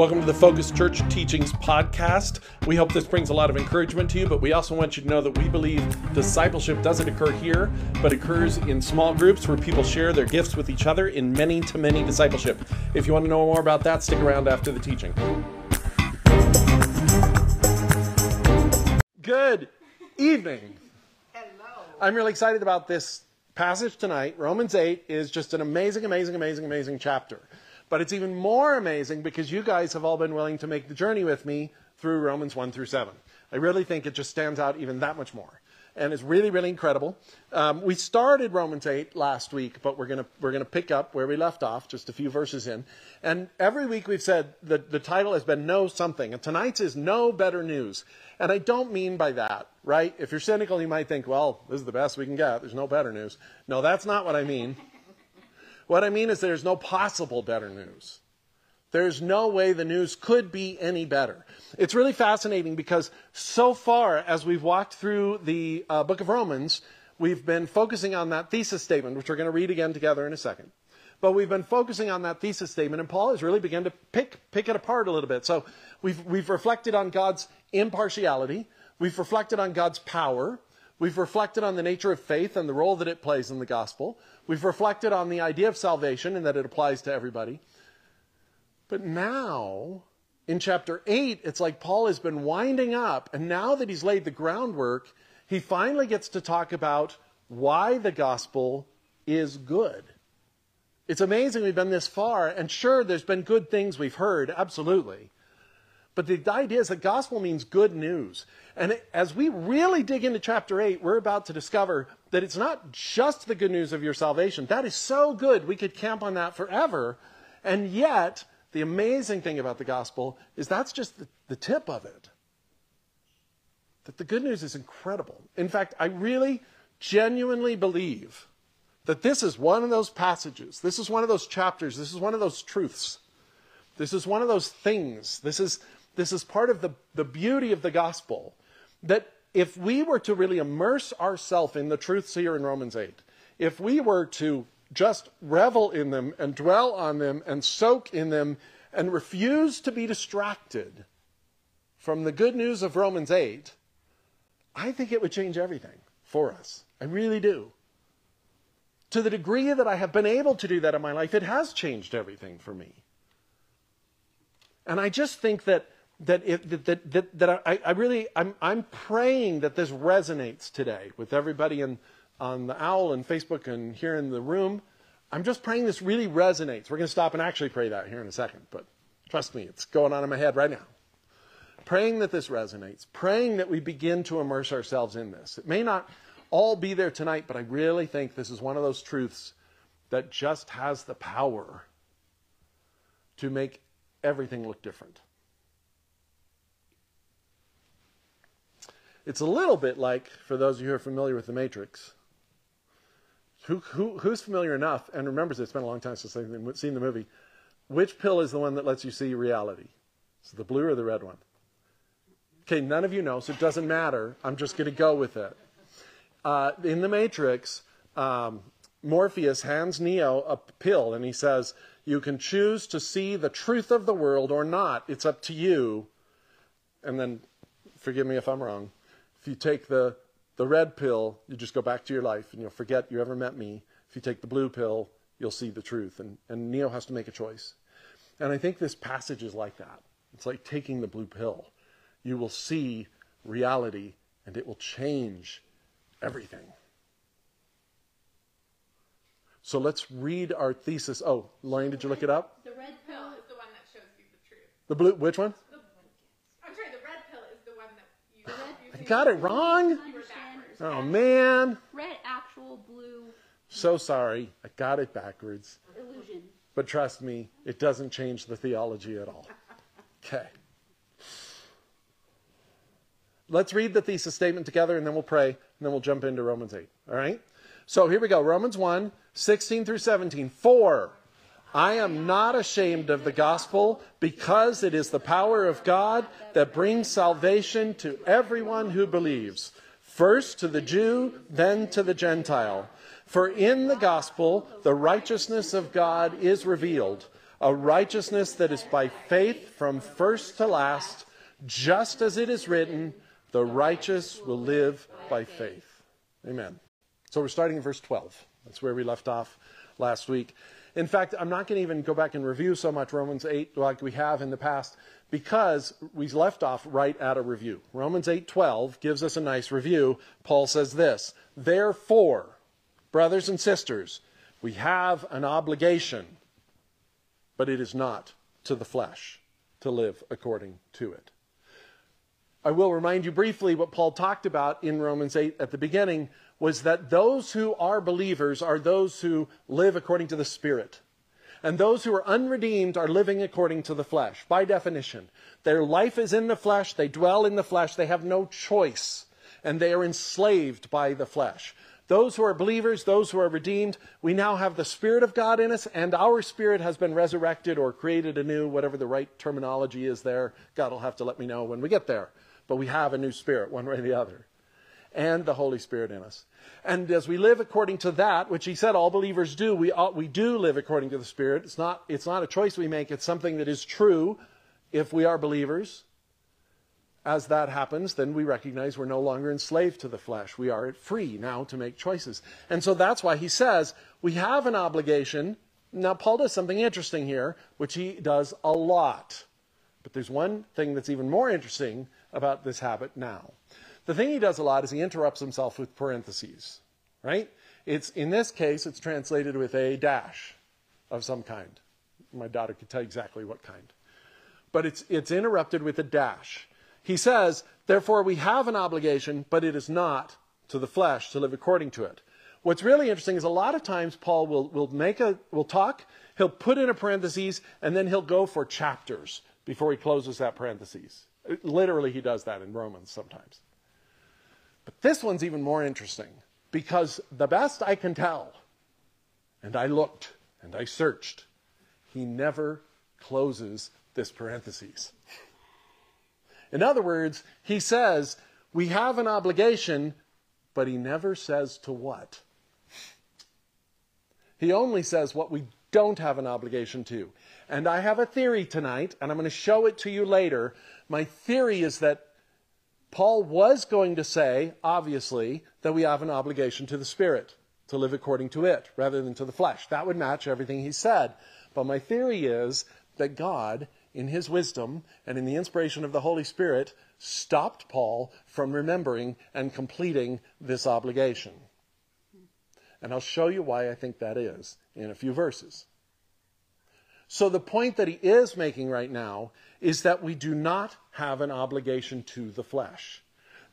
Welcome to the Focus Church Teachings Podcast. We hope this brings a lot of encouragement to you, but we also want you to know that we believe discipleship doesn't occur here, but occurs in small groups where people share their gifts with each other in many to many discipleship. If you want to know more about that, stick around after the teaching. Good evening. Hello. I'm really excited about this passage tonight. Romans 8 is just an amazing, amazing, amazing, amazing chapter. But it's even more amazing because you guys have all been willing to make the journey with me through Romans 1 through 7. I really think it just stands out even that much more. And it's really, really incredible. Um, we started Romans 8 last week, but we're going we're gonna pick up where we left off, just a few verses in. And every week we've said that the title has been Know Something. And tonight's is No Better News. And I don't mean by that, right? If you're cynical, you might think, well, this is the best we can get. There's no better news. No, that's not what I mean. What I mean is there's no possible better news. There's no way the news could be any better. It's really fascinating because so far as we've walked through the uh, book of Romans, we've been focusing on that thesis statement, which we're going to read again together in a second. But we've been focusing on that thesis statement, and Paul has really begun to pick, pick it apart a little bit. So we've, we've reflected on God's impartiality, we've reflected on God's power, we've reflected on the nature of faith and the role that it plays in the gospel. We've reflected on the idea of salvation and that it applies to everybody. But now, in chapter 8, it's like Paul has been winding up, and now that he's laid the groundwork, he finally gets to talk about why the gospel is good. It's amazing we've been this far, and sure, there's been good things we've heard, absolutely. But the idea is that gospel means good news. And as we really dig into chapter 8, we're about to discover that it's not just the good news of your salvation. That is so good. We could camp on that forever. And yet, the amazing thing about the gospel is that's just the, the tip of it. That the good news is incredible. In fact, I really genuinely believe that this is one of those passages, this is one of those chapters, this is one of those truths, this is one of those things, this is, this is part of the, the beauty of the gospel that if we were to really immerse ourselves in the truths here in Romans 8, if we were to just revel in them and dwell on them and soak in them and refuse to be distracted from the good news of Romans 8, I think it would change everything for us. I really do. To the degree that I have been able to do that in my life, it has changed everything for me. And I just think that that, it, that, that, that I, I, really, I'm, I'm praying that this resonates today with everybody in, on the OWL and Facebook and here in the room. I'm just praying this really resonates. We're going to stop and actually pray that here in a second, but trust me, it's going on in my head right now. Praying that this resonates, praying that we begin to immerse ourselves in this. It may not all be there tonight, but I really think this is one of those truths that just has the power to make everything look different. It's a little bit like, for those of you who are familiar with The Matrix, who, who, who's familiar enough and remembers it's been a long time since I've seen the movie, which pill is the one that lets you see reality? Is it the blue or the red one? Okay, none of you know, so it doesn't matter. I'm just going to go with it. Uh, in The Matrix, um, Morpheus hands Neo a pill and he says, You can choose to see the truth of the world or not. It's up to you. And then, forgive me if I'm wrong, if you take the, the red pill, you just go back to your life and you'll forget you ever met me. If you take the blue pill, you'll see the truth. And, and Neo has to make a choice. And I think this passage is like that. It's like taking the blue pill. You will see reality and it will change everything. So let's read our thesis. Oh, Lorraine, did you look it up? The red pill is the one that shows you the truth. The blue, which one? I'm sorry, the red pill is the one that you. Got it wrong. Oh man. Red, actual, blue. So sorry. I got it backwards. Illusion. But trust me, it doesn't change the theology at all. Okay. Let's read the thesis statement together and then we'll pray and then we'll jump into Romans 8. All right? So here we go. Romans 1, 16 through 17. For I am not ashamed of the gospel because it is the power of God that brings salvation to everyone who believes, first to the Jew, then to the Gentile. For in the gospel, the righteousness of God is revealed a righteousness that is by faith from first to last, just as it is written, the righteous will live by faith. Amen. So we're starting in verse 12. That's where we left off last week. In fact, I'm not going to even go back and review so much Romans 8 like we have in the past because we left off right at a review. Romans 8:12 gives us a nice review. Paul says this, "Therefore, brothers and sisters, we have an obligation, but it is not to the flesh to live according to it." I will remind you briefly what Paul talked about in Romans 8 at the beginning was that those who are believers are those who live according to the Spirit. And those who are unredeemed are living according to the flesh, by definition. Their life is in the flesh, they dwell in the flesh, they have no choice, and they are enslaved by the flesh. Those who are believers, those who are redeemed, we now have the Spirit of God in us, and our spirit has been resurrected or created anew, whatever the right terminology is there. God will have to let me know when we get there. But we have a new spirit, one way or the other, and the Holy Spirit in us. And as we live according to that, which he said all believers do, we, ought, we do live according to the Spirit. It's not, it's not a choice we make, it's something that is true if we are believers. As that happens, then we recognize we're no longer enslaved to the flesh. We are free now to make choices. And so that's why he says we have an obligation. Now, Paul does something interesting here, which he does a lot. But there's one thing that's even more interesting about this habit now. The thing he does a lot is he interrupts himself with parentheses, right? It's, in this case, it's translated with a dash of some kind. My daughter could tell you exactly what kind. But it's, it's interrupted with a dash. He says, therefore we have an obligation, but it is not to the flesh to live according to it. What's really interesting is a lot of times Paul will, will make a, will talk, he'll put in a parenthesis, and then he'll go for chapters before he closes that parenthesis. Literally, he does that in Romans sometimes. This one's even more interesting because the best I can tell, and I looked and I searched, he never closes this parenthesis. In other words, he says, we have an obligation, but he never says to what. He only says what we don't have an obligation to. And I have a theory tonight, and I'm going to show it to you later. My theory is that Paul was going to say, obviously, that we have an obligation to the Spirit, to live according to it, rather than to the flesh. That would match everything he said. But my theory is that God in his wisdom and in the inspiration of the Holy Spirit, stopped Paul from remembering and completing this obligation. And I'll show you why I think that is in a few verses. So, the point that he is making right now is that we do not have an obligation to the flesh.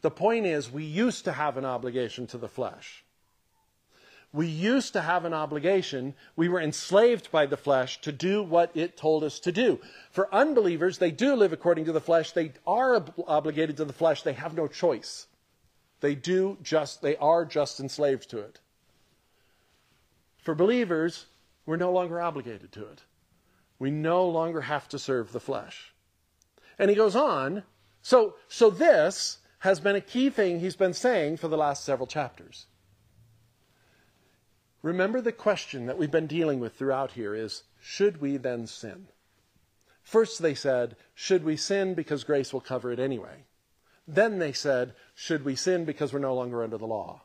The point is, we used to have an obligation to the flesh. We used to have an obligation. We were enslaved by the flesh to do what it told us to do. For unbelievers, they do live according to the flesh. They are ob- obligated to the flesh. They have no choice. They do just, they are just enslaved to it. For believers, we're no longer obligated to it. We no longer have to serve the flesh. And he goes on. So, so this has been a key thing he's been saying for the last several chapters. Remember the question that we've been dealing with throughout here is should we then sin? First, they said, should we sin because grace will cover it anyway? Then they said, should we sin because we're no longer under the law?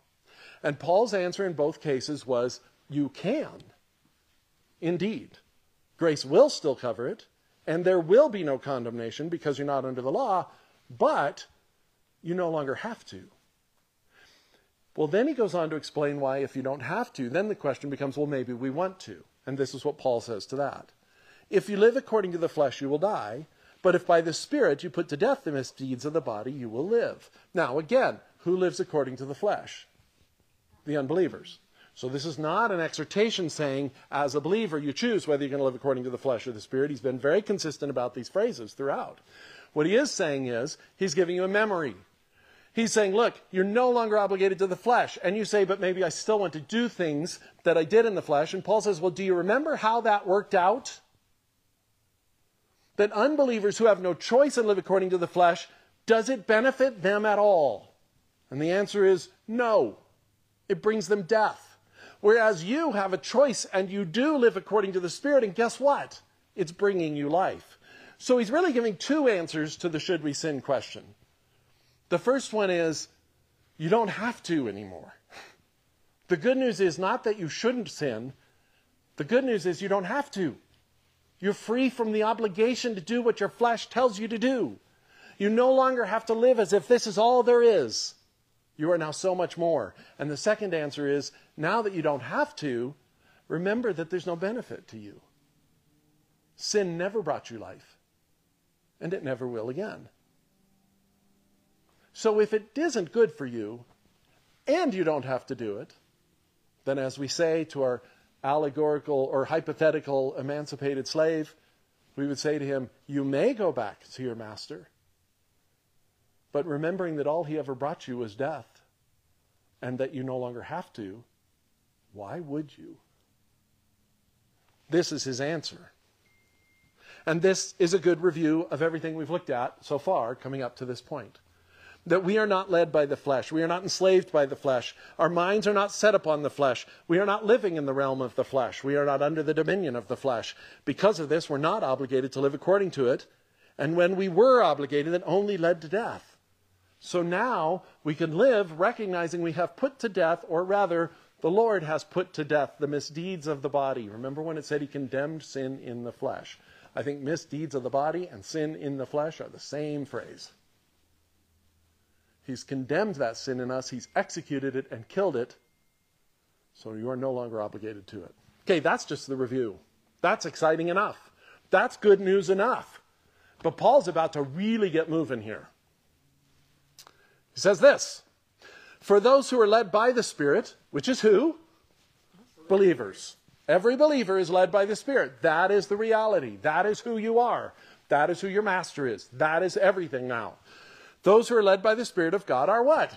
And Paul's answer in both cases was, you can. Indeed. Grace will still cover it, and there will be no condemnation because you're not under the law, but you no longer have to. Well, then he goes on to explain why, if you don't have to, then the question becomes, well, maybe we want to. And this is what Paul says to that. If you live according to the flesh, you will die. But if by the Spirit you put to death the misdeeds of the body, you will live. Now, again, who lives according to the flesh? The unbelievers. So this is not an exhortation saying, as a believer, you choose whether you're going to live according to the flesh or the Spirit. He's been very consistent about these phrases throughout. What he is saying is, he's giving you a memory. He's saying, look, you're no longer obligated to the flesh. And you say, but maybe I still want to do things that I did in the flesh. And Paul says, well, do you remember how that worked out? That unbelievers who have no choice and live according to the flesh, does it benefit them at all? And the answer is no. It brings them death. Whereas you have a choice and you do live according to the Spirit, and guess what? it's bringing you life. So he's really giving two answers to the should we sin question. The first one is you don't have to anymore. The good news is not that you shouldn't sin, the good news is you don't have to. You're free from the obligation to do what your flesh tells you to do. You no longer have to live as if this is all there is. You are now so much more. And the second answer is now that you don't have to, remember that there's no benefit to you. Sin never brought you life, and it never will again. So if it isn't good for you, and you don't have to do it, then as we say to our allegorical or hypothetical emancipated slave, we would say to him, You may go back to your master, but remembering that all he ever brought you was death, and that you no longer have to, why would you? This is his answer. And this is a good review of everything we've looked at so far coming up to this point that we are not led by the flesh. We are not enslaved by the flesh. Our minds are not set upon the flesh. We are not living in the realm of the flesh. We are not under the dominion of the flesh. Because of this, we're not obligated to live according to it. And when we were obligated, it only led to death. So now we can live recognizing we have put to death, or rather, the Lord has put to death the misdeeds of the body. Remember when it said he condemned sin in the flesh? I think misdeeds of the body and sin in the flesh are the same phrase. He's condemned that sin in us, He's executed it and killed it, so you are no longer obligated to it. Okay, that's just the review. That's exciting enough. That's good news enough. But Paul's about to really get moving here. He says this For those who are led by the Spirit, which is who? Believers. Every believer is led by the Spirit. That is the reality. That is who you are. That is who your master is. That is everything now. Those who are led by the Spirit of God are what?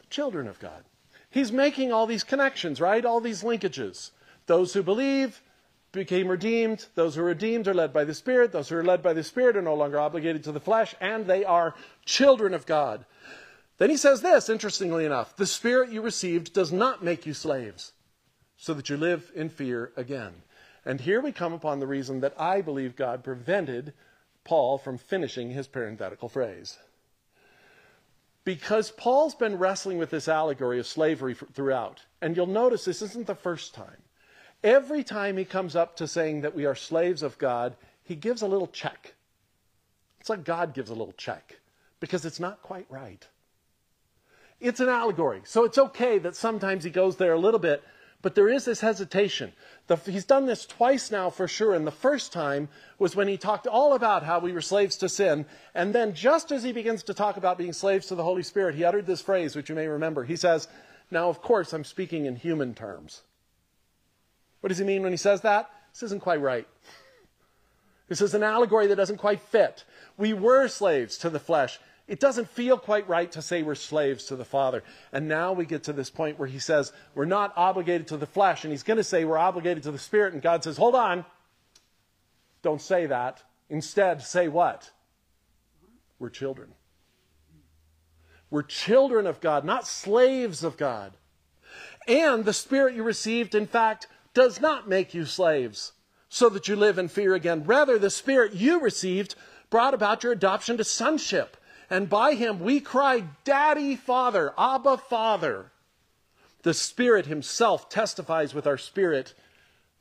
The children of God. He's making all these connections, right? All these linkages. Those who believe became redeemed. Those who are redeemed are led by the Spirit. Those who are led by the Spirit are no longer obligated to the flesh, and they are children of God. Then he says this, interestingly enough the Spirit you received does not make you slaves, so that you live in fear again. And here we come upon the reason that I believe God prevented Paul from finishing his parenthetical phrase. Because Paul's been wrestling with this allegory of slavery throughout. And you'll notice this isn't the first time. Every time he comes up to saying that we are slaves of God, he gives a little check. It's like God gives a little check because it's not quite right. It's an allegory, so it's okay that sometimes he goes there a little bit but there is this hesitation. The, he's done this twice now for sure. And the first time was when he talked all about how we were slaves to sin. And then, just as he begins to talk about being slaves to the Holy Spirit, he uttered this phrase, which you may remember. He says, Now, of course, I'm speaking in human terms. What does he mean when he says that? This isn't quite right. This is an allegory that doesn't quite fit. We were slaves to the flesh. It doesn't feel quite right to say we're slaves to the Father. And now we get to this point where he says we're not obligated to the flesh, and he's going to say we're obligated to the Spirit. And God says, hold on. Don't say that. Instead, say what? We're children. We're children of God, not slaves of God. And the Spirit you received, in fact, does not make you slaves so that you live in fear again. Rather, the Spirit you received brought about your adoption to sonship and by him we cry, Daddy, Father, Abba, Father. The Spirit Himself testifies with our spirit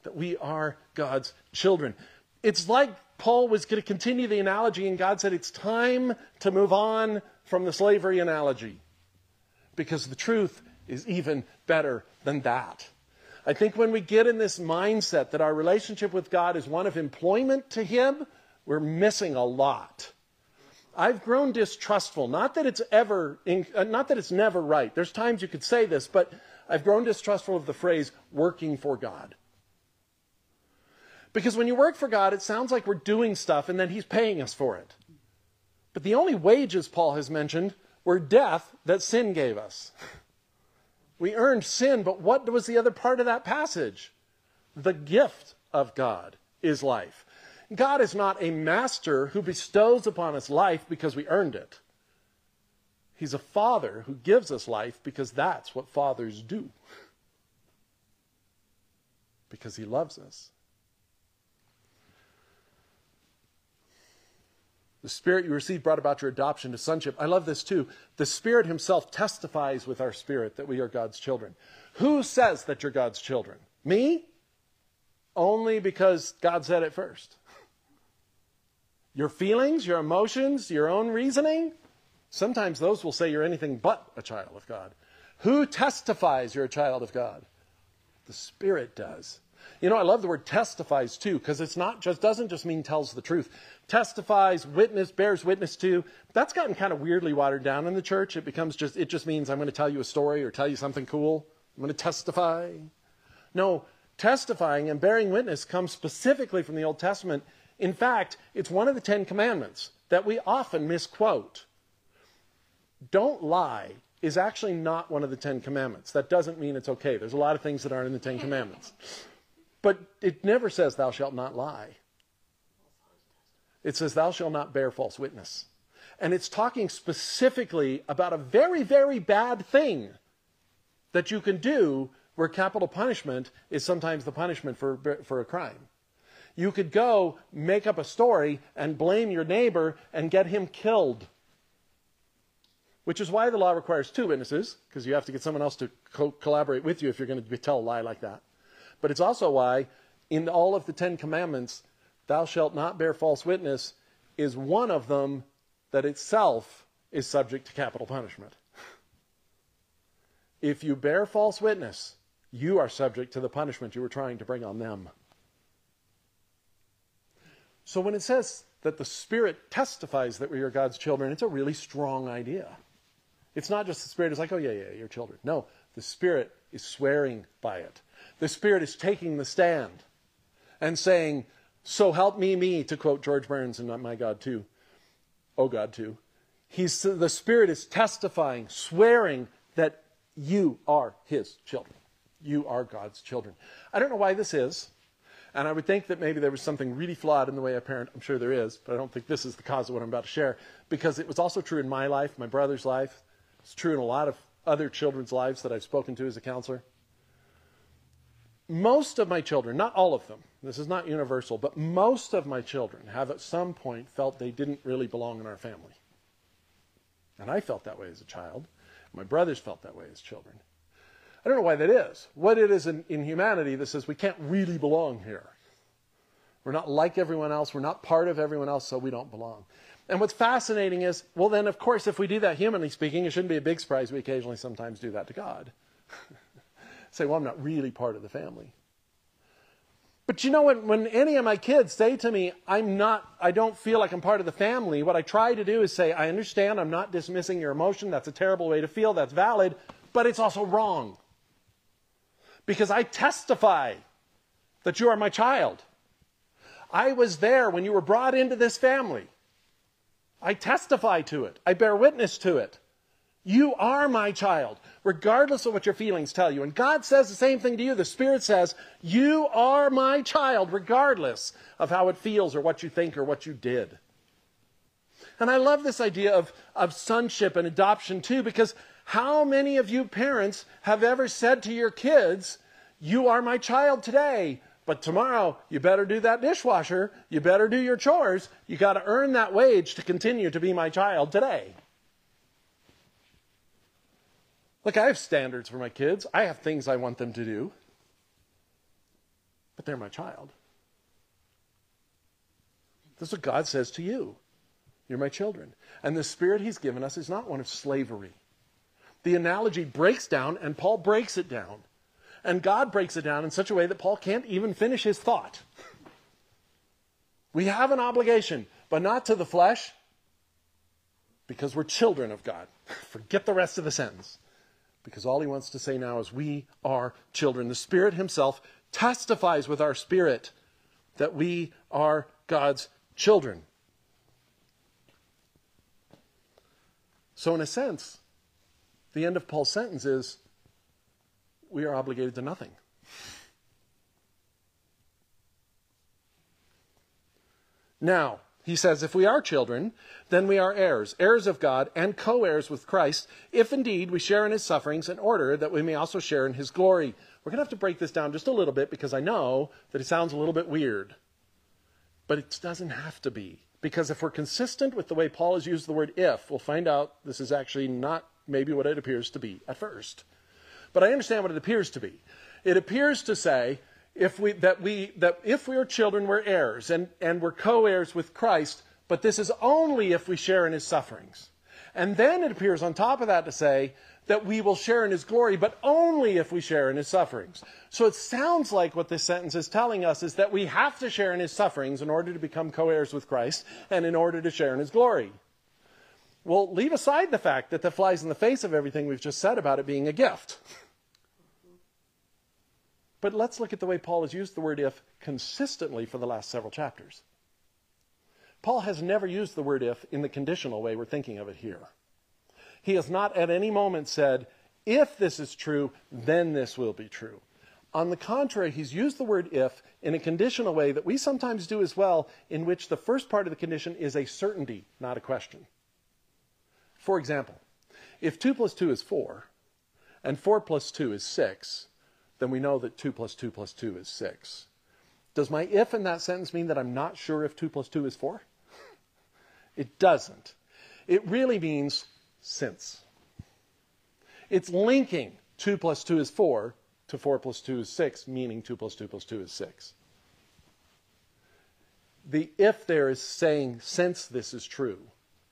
that we are God's children. It's like Paul was going to continue the analogy, and God said, It's time to move on from the slavery analogy because the truth is even better than that. I think when we get in this mindset that our relationship with God is one of employment to Him, we're missing a lot. I've grown distrustful. Not that it's ever, uh, not that it's never right. There's times you could say this, but I've grown distrustful of the phrase working for God. Because when you work for God, it sounds like we're doing stuff and then He's paying us for it. But the only wages Paul has mentioned were death that sin gave us. We earned sin, but what was the other part of that passage? The gift of God is life. God is not a master who bestows upon us life because we earned it. He's a father who gives us life because that's what fathers do. Because he loves us. The Spirit you received brought about your adoption to sonship. I love this too. The Spirit Himself testifies with our spirit that we are God's children. Who says that you're God's children? Me? Only because God said it first. Your feelings, your emotions, your own reasoning? Sometimes those will say you're anything but a child of God. Who testifies you're a child of God? The Spirit does. You know, I love the word testifies too, because it's not just doesn't just mean tells the truth. Testifies, witness, bears witness to. That's gotten kind of weirdly watered down in the church. It becomes just it just means I'm going to tell you a story or tell you something cool. I'm going to testify. No, testifying and bearing witness comes specifically from the Old Testament. In fact, it's one of the Ten Commandments that we often misquote. Don't lie is actually not one of the Ten Commandments. That doesn't mean it's okay. There's a lot of things that aren't in the Ten Commandments. But it never says, Thou shalt not lie. It says, Thou shalt not bear false witness. And it's talking specifically about a very, very bad thing that you can do where capital punishment is sometimes the punishment for, for a crime. You could go make up a story and blame your neighbor and get him killed which is why the law requires two witnesses, because you have to get someone else to co- collaborate with you if you're going to tell a lie like that. But it's also why, in all of the Ten Commandments, thou shalt not bear false witness is one of them that itself is subject to capital punishment. If you bear false witness, you are subject to the punishment you were trying to bring on them. So when it says that the Spirit testifies that we are God's children, it's a really strong idea. It's not just the Spirit is like, oh, yeah, yeah, you're children. No, the Spirit is swearing by it. The Spirit is taking the stand and saying, so help me, me, to quote George Burns and not My God too. Oh God too. He's, the Spirit is testifying, swearing that you are His children. You are God's children. I don't know why this is. And I would think that maybe there was something really flawed in the way I parent. I'm sure there is, but I don't think this is the cause of what I'm about to share. Because it was also true in my life, my brother's life, it's true in a lot of other children's lives that I've spoken to as a counselor. Most of my children, not all of them, this is not universal, but most of my children have at some point felt they didn't really belong in our family. And I felt that way as a child. My brothers felt that way as children. I don't know why that is. What it is in, in humanity that says we can't really belong here. We're not like everyone else. We're not part of everyone else, so we don't belong. And what's fascinating is, well, then, of course, if we do that humanly speaking, it shouldn't be a big surprise we occasionally sometimes do that to God. say, well, I'm not really part of the family. But you know, when, when any of my kids say to me, I'm not, I don't feel like I'm part of the family, what I try to do is say, I understand, I'm not dismissing your emotion. That's a terrible way to feel. That's valid. But it's also wrong. Because I testify that you are my child. I was there when you were brought into this family. I testify to it. I bear witness to it. You are my child, regardless of what your feelings tell you. And God says the same thing to you. The Spirit says, You are my child, regardless of how it feels or what you think or what you did. And I love this idea of, of sonship and adoption too, because how many of you parents have ever said to your kids, You are my child today? But tomorrow, you better do that dishwasher. You better do your chores. You got to earn that wage to continue to be my child today. Look, I have standards for my kids. I have things I want them to do. But they're my child. This is what God says to you. You're my children. And the spirit he's given us is not one of slavery. The analogy breaks down, and Paul breaks it down. And God breaks it down in such a way that Paul can't even finish his thought. We have an obligation, but not to the flesh, because we're children of God. Forget the rest of the sentence. Because all he wants to say now is, We are children. The Spirit Himself testifies with our spirit that we are God's children. So, in a sense, the end of Paul's sentence is we are obligated to nothing. Now, he says, if we are children, then we are heirs, heirs of God, and co heirs with Christ, if indeed we share in his sufferings, in order that we may also share in his glory. We're going to have to break this down just a little bit because I know that it sounds a little bit weird. But it doesn't have to be. Because if we're consistent with the way Paul has used the word if, we'll find out this is actually not maybe what it appears to be at first. But I understand what it appears to be. It appears to say if we, that, we, that if we are children, we're heirs, and, and we're co heirs with Christ, but this is only if we share in his sufferings. And then it appears on top of that to say that we will share in his glory, but only if we share in his sufferings. So it sounds like what this sentence is telling us is that we have to share in his sufferings in order to become co heirs with Christ and in order to share in his glory. Well, leave aside the fact that that flies in the face of everything we've just said about it being a gift. But let's look at the way Paul has used the word if consistently for the last several chapters. Paul has never used the word if in the conditional way we're thinking of it here. He has not at any moment said, if this is true, then this will be true. On the contrary, he's used the word if in a conditional way that we sometimes do as well, in which the first part of the condition is a certainty, not a question. For example, if 2 plus 2 is 4, and 4 plus 2 is 6, then we know that 2 plus 2 plus 2 is 6. Does my if in that sentence mean that I'm not sure if 2 plus 2 is 4? It doesn't. It really means since. It's linking 2 plus 2 is 4 to 4 plus 2 is 6, meaning 2 plus 2 plus 2 is 6. The if there is saying, since this is true,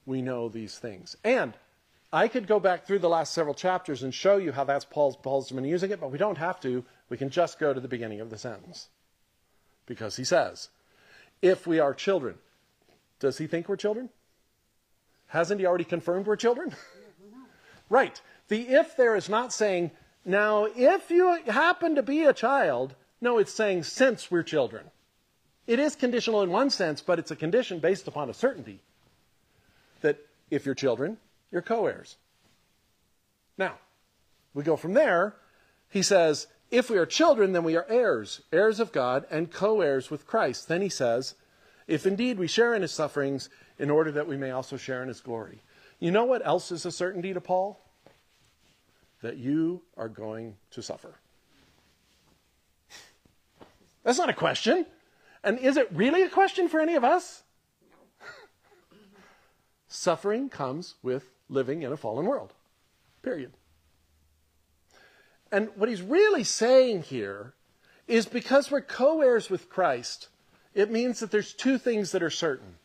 we know these things. And I could go back through the last several chapters and show you how that's Paul's, Paul's been using it, but we don't have to. We can just go to the beginning of the sentence. Because he says, if we are children, does he think we're children? Hasn't he already confirmed we're children? right. The if there is not saying, now if you happen to be a child, no, it's saying since we're children. It is conditional in one sense, but it's a condition based upon a certainty if you're children, you're co heirs. Now, we go from there. He says, if we are children, then we are heirs, heirs of God, and co heirs with Christ. Then he says, if indeed we share in his sufferings, in order that we may also share in his glory. You know what else is a certainty to Paul? That you are going to suffer. That's not a question. And is it really a question for any of us? Suffering comes with living in a fallen world. Period. And what he's really saying here is because we're co heirs with Christ, it means that there's two things that are certain.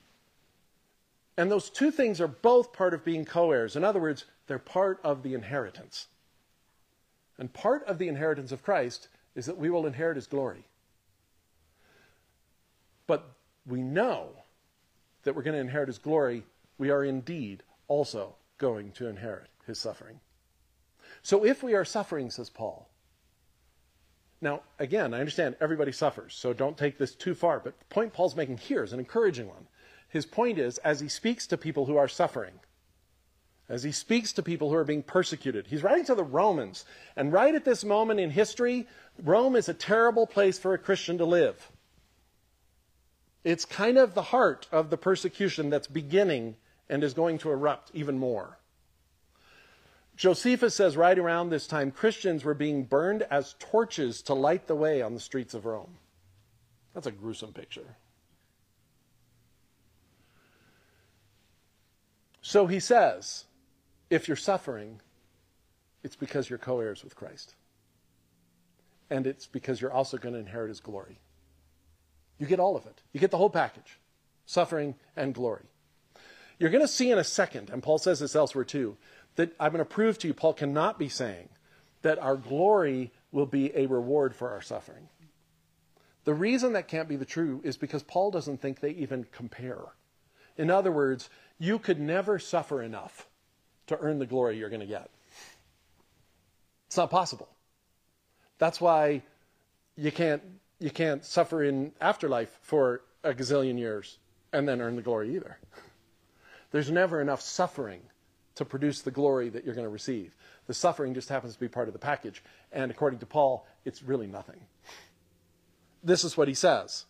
And those two things are both part of being co heirs. In other words, they're part of the inheritance. And part of the inheritance of Christ is that we will inherit his glory. But we know that we're going to inherit his glory. We are indeed also going to inherit his suffering. So if we are suffering, says Paul, now, again, I understand everybody suffers, so don't take this too far, but the point Paul's making here is an encouraging one. His point is, as he speaks to people who are suffering, as he speaks to people who are being persecuted, he's writing to the Romans. And right at this moment in history, Rome is a terrible place for a Christian to live. It's kind of the heart of the persecution that's beginning and is going to erupt even more. Josephus says right around this time, Christians were being burned as torches to light the way on the streets of Rome. That's a gruesome picture. So he says, if you're suffering, it's because you're co heirs with Christ. And it's because you're also going to inherit his glory. You get all of it, you get the whole package suffering and glory. You're going to see in a second, and Paul says this elsewhere too, that I'm going to prove to you, Paul cannot be saying that our glory will be a reward for our suffering. The reason that can't be the true is because Paul doesn't think they even compare. In other words, you could never suffer enough to earn the glory you're going to get. It's not possible. That's why you can't you can't suffer in afterlife for a gazillion years and then earn the glory either. There's never enough suffering to produce the glory that you're going to receive. The suffering just happens to be part of the package. And according to Paul, it's really nothing. This is what he says.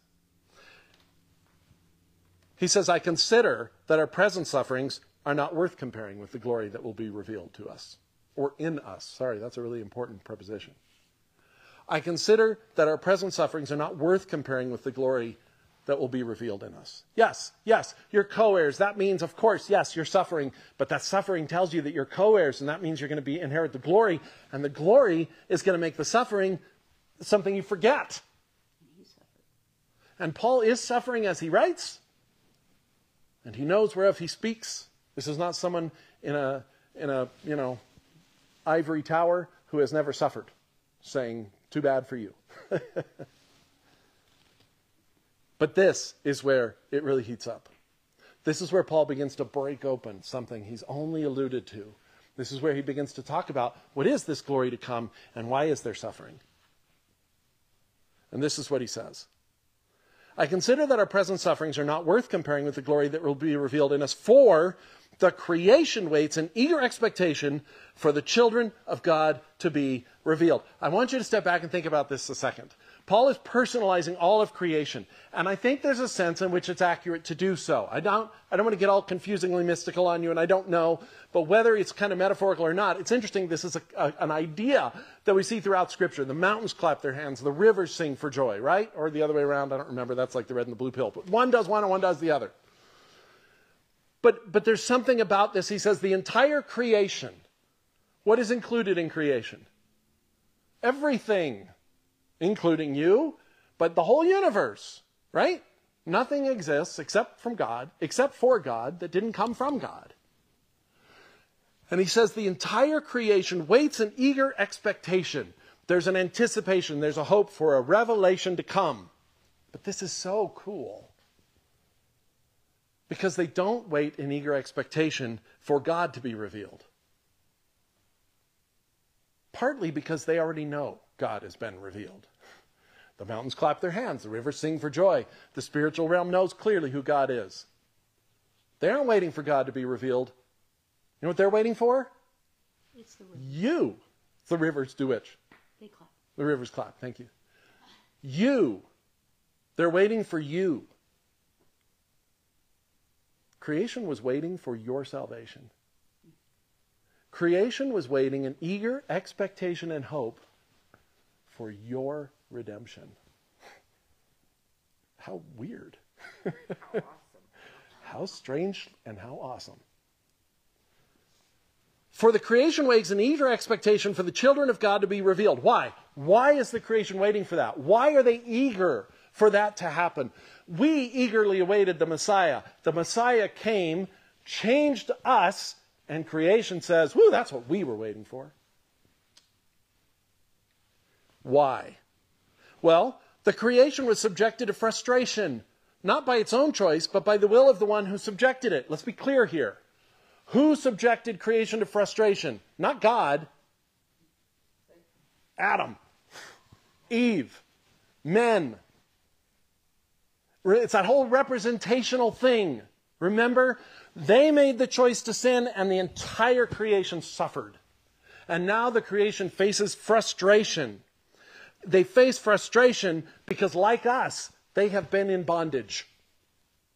He says, I consider that our present sufferings are not worth comparing with the glory that will be revealed to us, or in us. Sorry, that's a really important preposition. I consider that our present sufferings are not worth comparing with the glory that will be revealed in us. Yes, yes, you're co heirs. That means, of course, yes, you're suffering, but that suffering tells you that you're co heirs, and that means you're going to be inherit the glory, and the glory is going to make the suffering something you forget. And Paul is suffering as he writes, and he knows whereof he speaks. This is not someone in a, in a you know, ivory tower who has never suffered, saying, Too bad for you. but this is where it really heats up. This is where Paul begins to break open something he's only alluded to. This is where he begins to talk about what is this glory to come and why is there suffering. And this is what he says. I consider that our present sufferings are not worth comparing with the glory that will be revealed in us, for the creation waits in eager expectation for the children of God to be revealed. I want you to step back and think about this a second. Paul is personalizing all of creation, and I think there's a sense in which it's accurate to do so. I don't, I don't want to get all confusingly mystical on you, and I don't know, but whether it's kind of metaphorical or not, it's interesting. This is a, a, an idea that we see throughout Scripture. The mountains clap their hands, the rivers sing for joy, right? Or the other way around. I don't remember. That's like the red and the blue pill. But one does one, and one does the other. But, but there's something about this. He says the entire creation. What is included in creation? Everything including you, but the whole universe, right? Nothing exists except from God, except for God, that didn't come from God. And he says the entire creation waits in eager expectation. There's an anticipation, there's a hope for a revelation to come. But this is so cool. Because they don't wait in eager expectation for God to be revealed. Partly because they already know God has been revealed. The mountains clap their hands, the rivers sing for joy. The spiritual realm knows clearly who God is. They aren't waiting for God to be revealed. You know what they're waiting for? It's the river. You. The rivers do which? They clap. The rivers clap. Thank you. You. They're waiting for you. Creation was waiting for your salvation. Creation was waiting in eager expectation and hope for your redemption. How weird. how awesome. How strange and how awesome. For the creation waits in eager expectation for the children of God to be revealed. Why? Why is the creation waiting for that? Why are they eager for that to happen? We eagerly awaited the Messiah. The Messiah came, changed us, and creation says, Whoo, that's what we were waiting for. Why? Well, the creation was subjected to frustration, not by its own choice, but by the will of the one who subjected it. Let's be clear here. Who subjected creation to frustration? Not God. Adam, Eve, men. It's that whole representational thing. Remember? They made the choice to sin, and the entire creation suffered. And now the creation faces frustration they face frustration because, like us, they have been in bondage.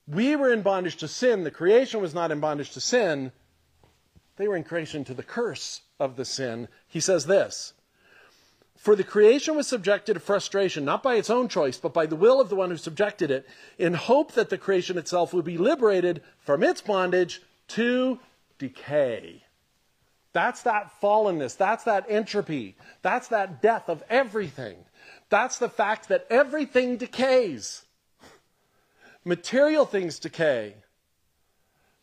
We were in bondage to sin. The creation was not in bondage to sin. They were in creation to the curse of the sin. He says this For the creation was subjected to frustration, not by its own choice, but by the will of the one who subjected it, in hope that the creation itself would be liberated from its bondage to decay. That's that fallenness. That's that entropy. That's that death of everything. That's the fact that everything decays. Material things decay.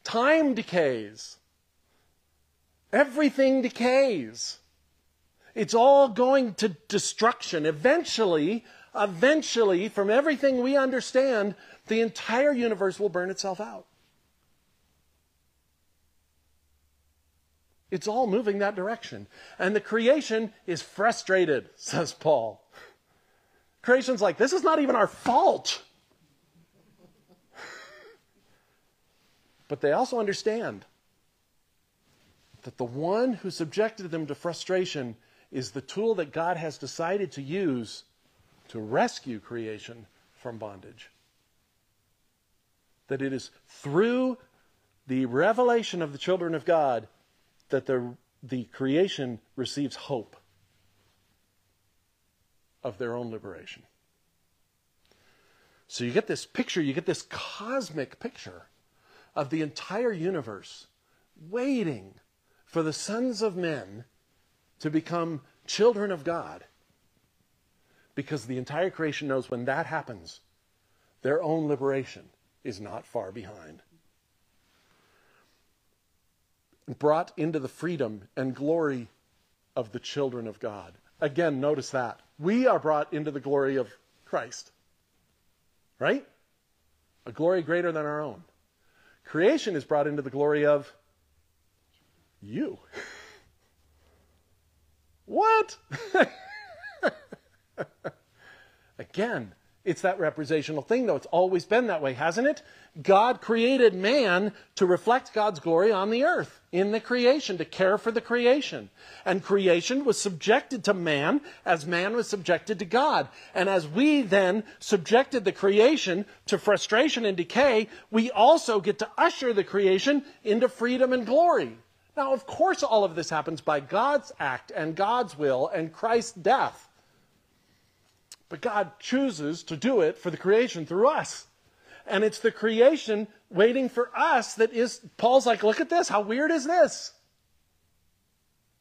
Time decays. Everything decays. It's all going to destruction. Eventually, eventually, from everything we understand, the entire universe will burn itself out. It's all moving that direction. And the creation is frustrated, says Paul. Creation's like, this is not even our fault. but they also understand that the one who subjected them to frustration is the tool that God has decided to use to rescue creation from bondage. That it is through the revelation of the children of God that the, the creation receives hope of their own liberation. So you get this picture, you get this cosmic picture of the entire universe waiting for the sons of men to become children of God. Because the entire creation knows when that happens, their own liberation is not far behind. Brought into the freedom and glory of the children of God. Again, notice that. We are brought into the glory of Christ. Right? A glory greater than our own. Creation is brought into the glory of you. what? Again, it's that representational thing, though. It's always been that way, hasn't it? God created man to reflect God's glory on the earth, in the creation, to care for the creation. And creation was subjected to man as man was subjected to God. And as we then subjected the creation to frustration and decay, we also get to usher the creation into freedom and glory. Now, of course, all of this happens by God's act and God's will and Christ's death. But God chooses to do it for the creation through us. And it's the creation waiting for us that is, Paul's like, look at this. How weird is this?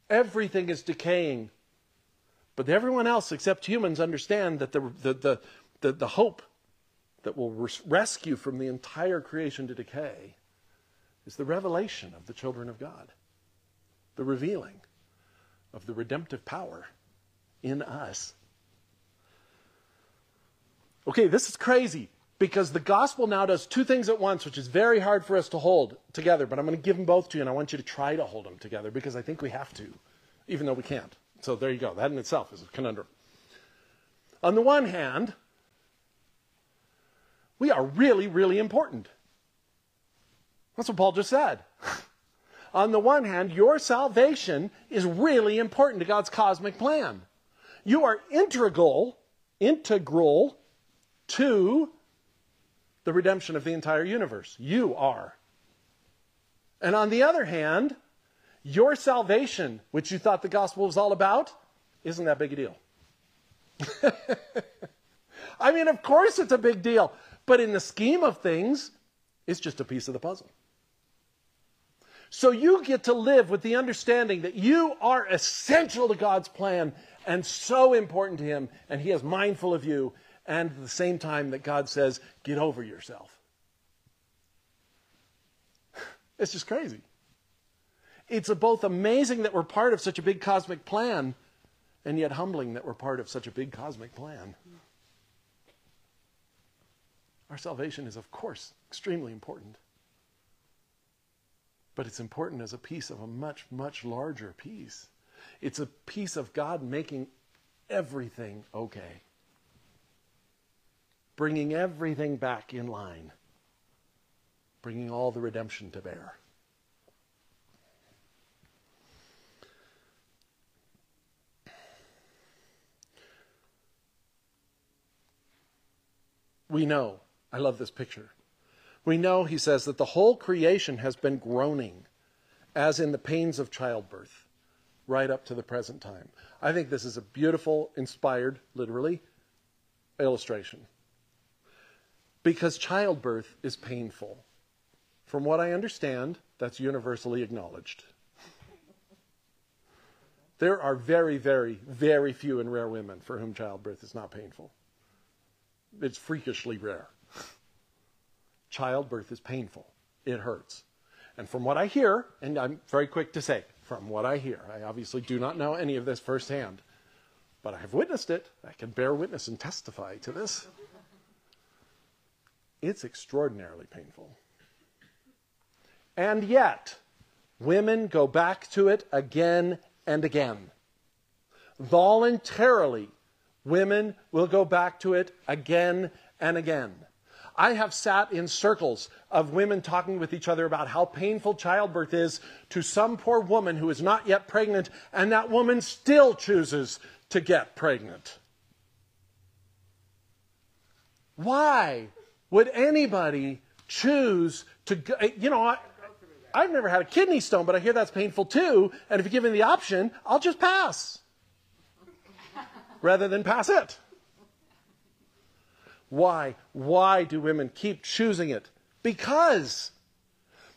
Everything is decaying. But everyone else except humans understand that the, the, the, the, the hope that will res- rescue from the entire creation to decay is the revelation of the children of God, the revealing of the redemptive power in us. Okay, this is crazy because the gospel now does two things at once, which is very hard for us to hold together, but I'm going to give them both to you, and I want you to try to hold them together because I think we have to, even though we can't. So there you go. That in itself is a conundrum. On the one hand, we are really, really important. That's what Paul just said. On the one hand, your salvation is really important to God's cosmic plan. You are integral, integral to the redemption of the entire universe. You are. And on the other hand, your salvation, which you thought the gospel was all about, isn't that big a deal. I mean, of course it's a big deal, but in the scheme of things, it's just a piece of the puzzle. So you get to live with the understanding that you are essential to God's plan and so important to Him, and He is mindful of you, and at the same time that God says, get over yourself. It's just crazy. It's both amazing that we're part of such a big cosmic plan, and yet humbling that we're part of such a big cosmic plan. Our salvation is, of course, extremely important. But it's important as a piece of a much, much larger piece. It's a piece of God making everything okay bringing everything back in line, bringing all the redemption to bear. We know, I love this picture. We know, he says, that the whole creation has been groaning as in the pains of childbirth right up to the present time. I think this is a beautiful, inspired, literally, illustration because childbirth is painful. From what I understand, that's universally acknowledged. There are very, very, very few and rare women for whom childbirth is not painful. It's freakishly rare. Childbirth is painful, it hurts. And from what I hear, and I'm very quick to say, from what I hear, I obviously do not know any of this firsthand, but I have witnessed it. I can bear witness and testify to this it's extraordinarily painful. And yet, women go back to it again and again. Voluntarily, women will go back to it again and again. I have sat in circles of women talking with each other about how painful childbirth is to some poor woman who is not yet pregnant, and that woman still chooses to get pregnant. Why? Would anybody choose to go? Eh, you know, I, I've never had a kidney stone, but I hear that's painful too. And if you give me the option, I'll just pass rather than pass it. Why? Why do women keep choosing it? Because.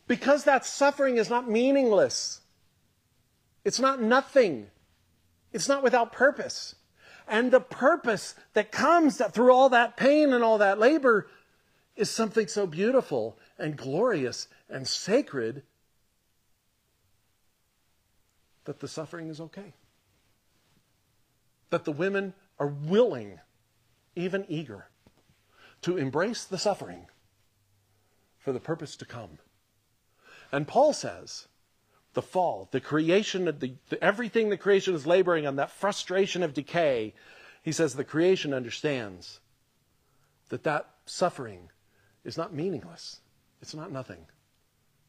Because that suffering is not meaningless. It's not nothing. It's not without purpose. And the purpose that comes through all that pain and all that labor is something so beautiful and glorious and sacred that the suffering is okay. That the women are willing, even eager, to embrace the suffering for the purpose to come. And Paul says, the fall, the creation of the, the, everything the creation is laboring on, that frustration of decay, he says the creation understands that that suffering is not meaningless. It's not nothing,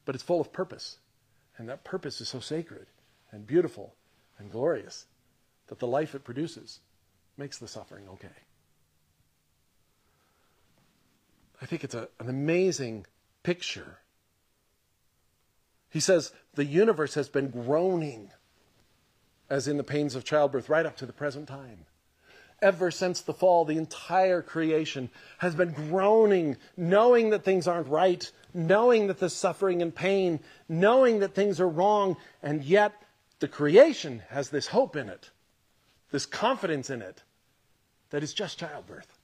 but it's full of purpose. And that purpose is so sacred and beautiful and glorious that the life it produces makes the suffering okay. I think it's a, an amazing picture. He says the universe has been groaning, as in the pains of childbirth, right up to the present time. Ever since the fall, the entire creation has been groaning, knowing that things aren't right, knowing that there's suffering and pain, knowing that things are wrong, and yet the creation has this hope in it, this confidence in it, that is just childbirth.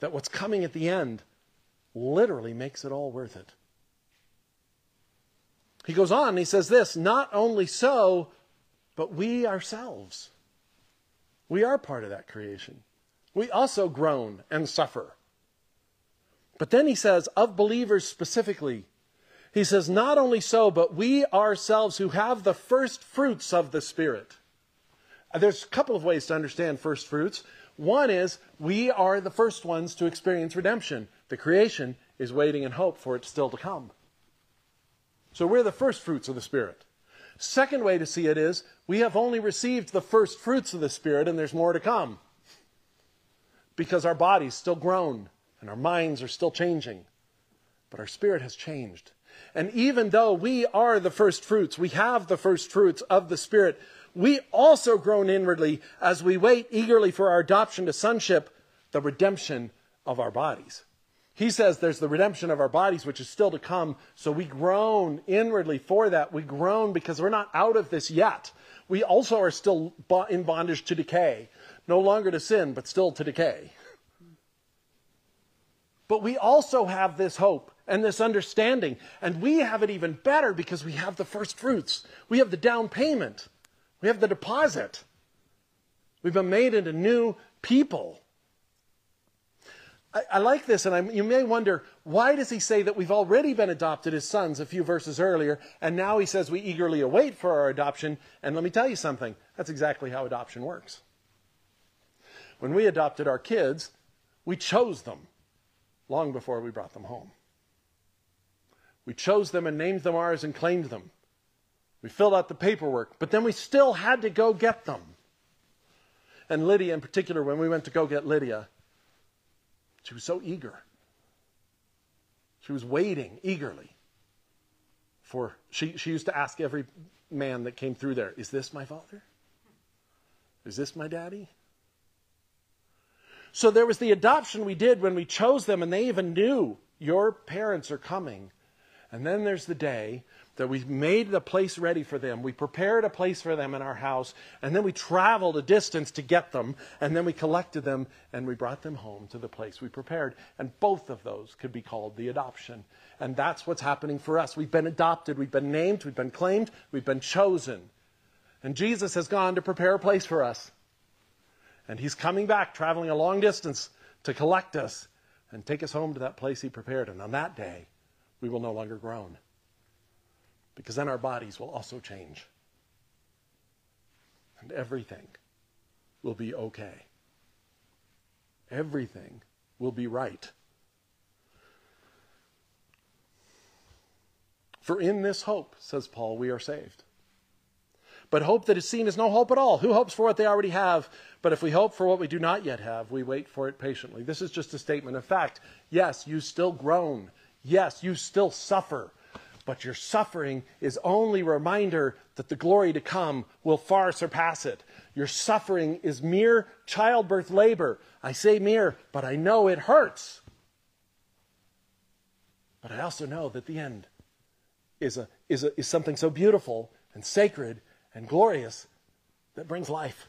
That what's coming at the end literally makes it all worth it. He goes on, he says this not only so, but we ourselves. We are part of that creation. We also groan and suffer. But then he says, of believers specifically, he says, not only so, but we ourselves who have the first fruits of the Spirit. There's a couple of ways to understand first fruits. One is we are the first ones to experience redemption. The creation is waiting in hope for it still to come. So we're the first fruits of the Spirit. Second way to see it is we have only received the first fruits of the Spirit and there's more to come. Because our bodies still groan and our minds are still changing. But our spirit has changed. And even though we are the first fruits, we have the first fruits of the Spirit, we also groan inwardly as we wait eagerly for our adoption to sonship, the redemption of our bodies. He says there's the redemption of our bodies, which is still to come. So we groan inwardly for that. We groan because we're not out of this yet. We also are still in bondage to decay. No longer to sin, but still to decay. But we also have this hope and this understanding. And we have it even better because we have the first fruits. We have the down payment. We have the deposit. We've been made into new people. I, I like this, and I'm, you may wonder why does he say that we've already been adopted as sons a few verses earlier, and now he says we eagerly await for our adoption? And let me tell you something that's exactly how adoption works. When we adopted our kids, we chose them long before we brought them home. We chose them and named them ours and claimed them. We filled out the paperwork, but then we still had to go get them. And Lydia, in particular, when we went to go get Lydia, she was so eager. She was waiting eagerly for, she, she used to ask every man that came through there, Is this my father? Is this my daddy? So there was the adoption we did when we chose them, and they even knew your parents are coming. And then there's the day that we made the place ready for them. We prepared a place for them in our house, and then we traveled a distance to get them, and then we collected them and we brought them home to the place we prepared. And both of those could be called the adoption. And that's what's happening for us. We've been adopted, we've been named, we've been claimed, we've been chosen. And Jesus has gone to prepare a place for us. And he's coming back, traveling a long distance to collect us and take us home to that place he prepared. And on that day, we will no longer groan because then our bodies will also change. And everything will be okay. Everything will be right. For in this hope, says Paul, we are saved. But hope that is seen is no hope at all. Who hopes for what they already have? But if we hope for what we do not yet have, we wait for it patiently. This is just a statement of fact. Yes, you still groan. Yes, you still suffer. But your suffering is only a reminder that the glory to come will far surpass it. Your suffering is mere childbirth labor. I say mere, but I know it hurts. But I also know that the end is, a, is, a, is something so beautiful and sacred and glorious that brings life.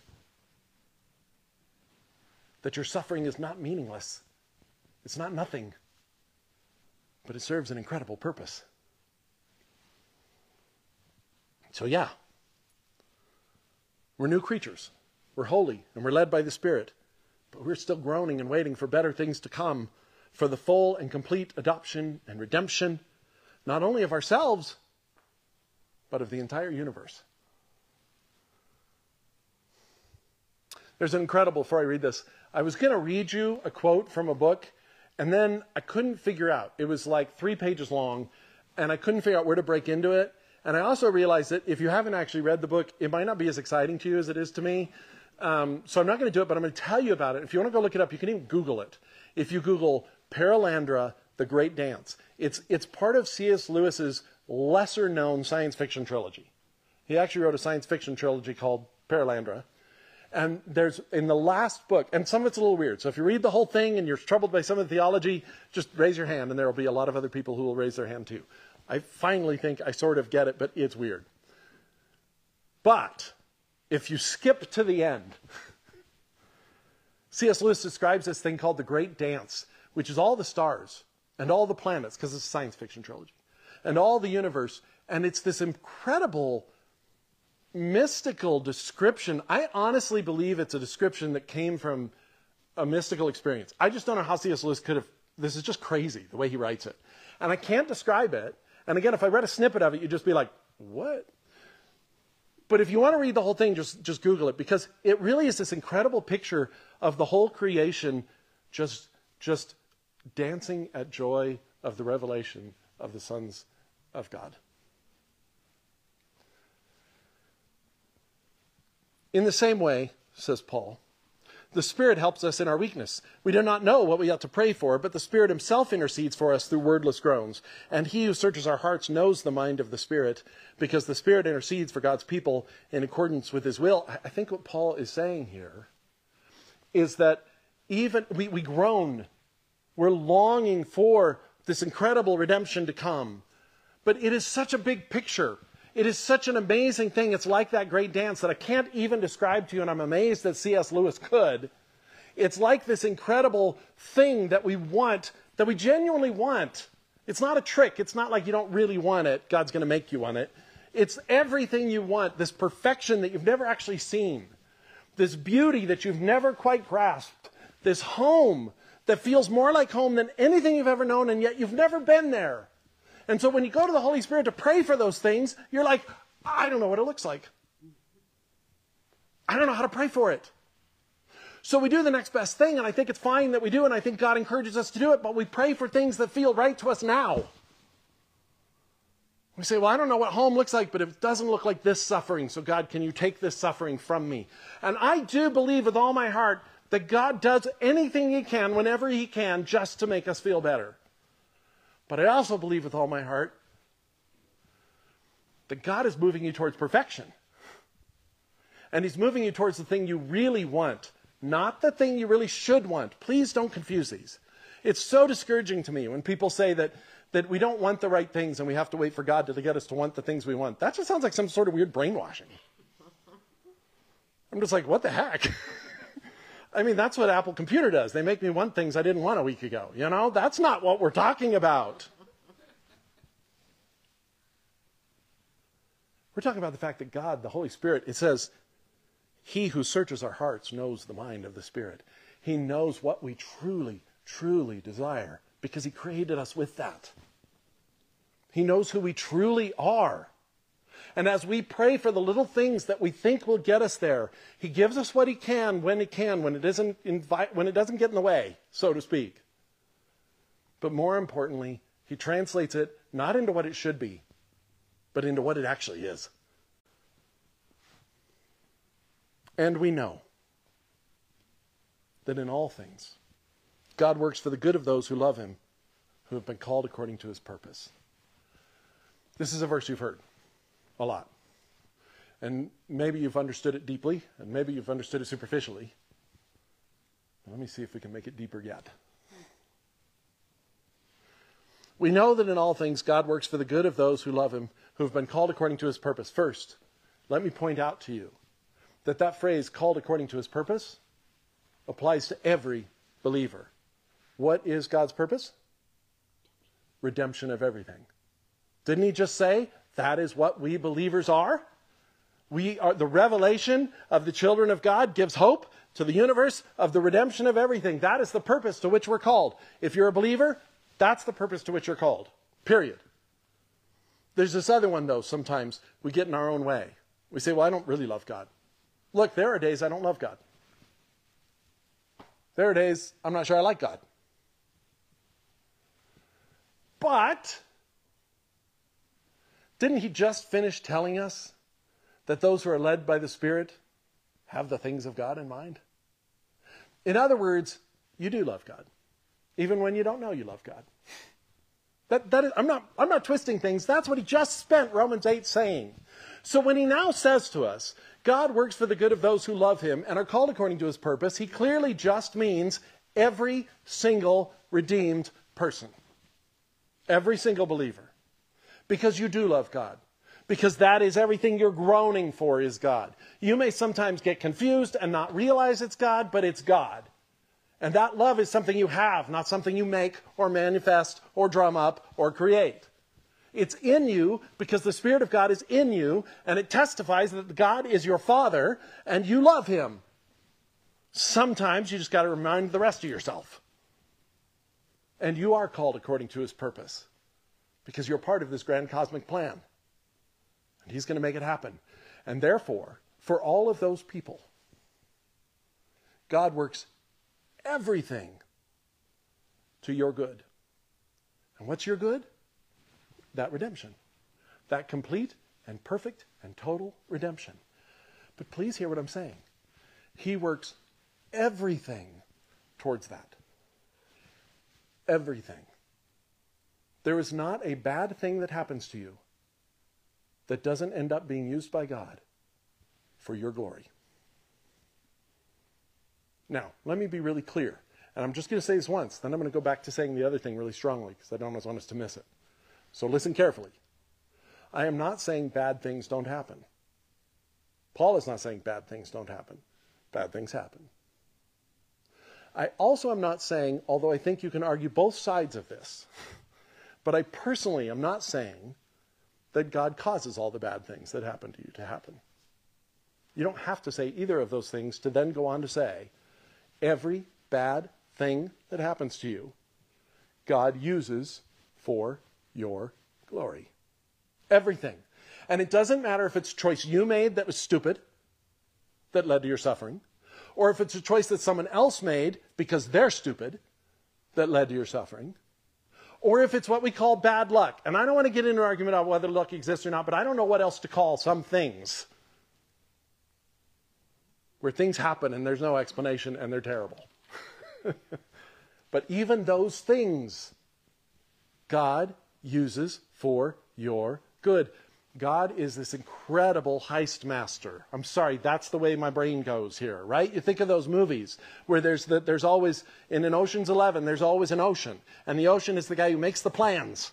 That your suffering is not meaningless, it's not nothing, but it serves an incredible purpose. So, yeah, we're new creatures. We're holy and we're led by the Spirit, but we're still groaning and waiting for better things to come, for the full and complete adoption and redemption, not only of ourselves, but of the entire universe. There's an incredible, before I read this, I was going to read you a quote from a book, and then I couldn't figure out. It was like three pages long, and I couldn't figure out where to break into it. And I also realize that if you haven't actually read the book, it might not be as exciting to you as it is to me. Um, so I'm not going to do it, but I'm going to tell you about it. If you want to go look it up, you can even Google it. If you Google Perelandra, the Great Dance, it's, it's part of C.S. Lewis's lesser known science fiction trilogy. He actually wrote a science fiction trilogy called Perelandra. And there's in the last book, and some of it's a little weird. So if you read the whole thing and you're troubled by some of the theology, just raise your hand, and there will be a lot of other people who will raise their hand too. I finally think I sort of get it, but it's weird. But if you skip to the end, C.S. Lewis describes this thing called the Great Dance, which is all the stars and all the planets, because it's a science fiction trilogy, and all the universe. And it's this incredible mystical description. I honestly believe it's a description that came from a mystical experience. I just don't know how C.S. Lewis could have. This is just crazy the way he writes it. And I can't describe it. And again, if I read a snippet of it, you'd just be like, what? But if you want to read the whole thing, just, just Google it because it really is this incredible picture of the whole creation just, just dancing at joy of the revelation of the sons of God. In the same way, says Paul, the Spirit helps us in our weakness. We do not know what we ought to pray for, but the Spirit Himself intercedes for us through wordless groans. And He who searches our hearts knows the mind of the Spirit, because the Spirit intercedes for God's people in accordance with His will. I think what Paul is saying here is that even we, we groan, we're longing for this incredible redemption to come. But it is such a big picture. It is such an amazing thing. It's like that great dance that I can't even describe to you, and I'm amazed that C.S. Lewis could. It's like this incredible thing that we want, that we genuinely want. It's not a trick. It's not like you don't really want it. God's going to make you want it. It's everything you want, this perfection that you've never actually seen, this beauty that you've never quite grasped, this home that feels more like home than anything you've ever known, and yet you've never been there. And so when you go to the Holy Spirit to pray for those things, you're like, I don't know what it looks like. I don't know how to pray for it. So we do the next best thing, and I think it's fine that we do, and I think God encourages us to do it, but we pray for things that feel right to us now. We say, Well, I don't know what home looks like, but it doesn't look like this suffering, so God, can you take this suffering from me? And I do believe with all my heart that God does anything He can whenever He can just to make us feel better. But I also believe with all my heart that God is moving you towards perfection. And He's moving you towards the thing you really want, not the thing you really should want. Please don't confuse these. It's so discouraging to me when people say that, that we don't want the right things and we have to wait for God to get us to want the things we want. That just sounds like some sort of weird brainwashing. I'm just like, what the heck? I mean, that's what Apple Computer does. They make me want things I didn't want a week ago. You know, that's not what we're talking about. We're talking about the fact that God, the Holy Spirit, it says, He who searches our hearts knows the mind of the Spirit. He knows what we truly, truly desire because He created us with that. He knows who we truly are. And as we pray for the little things that we think will get us there, He gives us what He can when He can, when it, isn't invite, when it doesn't get in the way, so to speak. But more importantly, He translates it not into what it should be, but into what it actually is. And we know that in all things, God works for the good of those who love Him, who have been called according to His purpose. This is a verse you've heard a lot. And maybe you've understood it deeply, and maybe you've understood it superficially. Let me see if we can make it deeper yet. We know that in all things God works for the good of those who love him, who have been called according to his purpose. First, let me point out to you that that phrase, called according to his purpose, applies to every believer. What is God's purpose? Redemption of everything. Didn't he just say that is what we believers are? We are the revelation of the children of God gives hope to the universe of the redemption of everything. That is the purpose to which we're called. If you're a believer, that's the purpose to which you're called. Period. There's this other one, though, sometimes we get in our own way. We say, Well, I don't really love God. Look, there are days I don't love God. There are days I'm not sure I like God. But, didn't he just finish telling us that those who are led by the Spirit have the things of God in mind? In other words, you do love God, even when you don't know you love God. That, that is, I'm, not, I'm not twisting things. That's what he just spent Romans 8 saying. So when he now says to us, God works for the good of those who love him and are called according to his purpose, he clearly just means every single redeemed person. Every single believer. Because you do love God. Because that is everything you're groaning for is God. You may sometimes get confused and not realize it's God, but it's God. And that love is something you have, not something you make or manifest or drum up or create. It's in you because the Spirit of God is in you, and it testifies that God is your Father and you love Him. Sometimes you just got to remind the rest of yourself. And you are called according to His purpose because you're part of this grand cosmic plan. And He's going to make it happen. And therefore, for all of those people, God works everything to your good. And what's your good? That redemption. That complete and perfect and total redemption. But please hear what I'm saying. He works everything towards that. Everything. There is not a bad thing that happens to you that doesn't end up being used by God for your glory. Now, let me be really clear. And I'm just going to say this once, then I'm going to go back to saying the other thing really strongly because I don't want us to miss it. So listen carefully. I am not saying bad things don't happen. Paul is not saying bad things don't happen. Bad things happen. I also am not saying, although I think you can argue both sides of this, but I personally am not saying that God causes all the bad things that happen to you to happen. You don't have to say either of those things to then go on to say, every bad thing that happens to you, God uses for your glory. Everything. And it doesn't matter if it's a choice you made that was stupid, that led to your suffering, or if it's a choice that someone else made because they're stupid, that led to your suffering, or if it's what we call bad luck. And I don't want to get into an argument about whether luck exists or not, but I don't know what else to call some things where things happen and there's no explanation and they're terrible. but even those things, God uses for your good. God is this incredible heist master. I'm sorry, that's the way my brain goes here, right? You think of those movies where there's the, there's always in an Ocean's 11, there's always an ocean, and the ocean is the guy who makes the plans.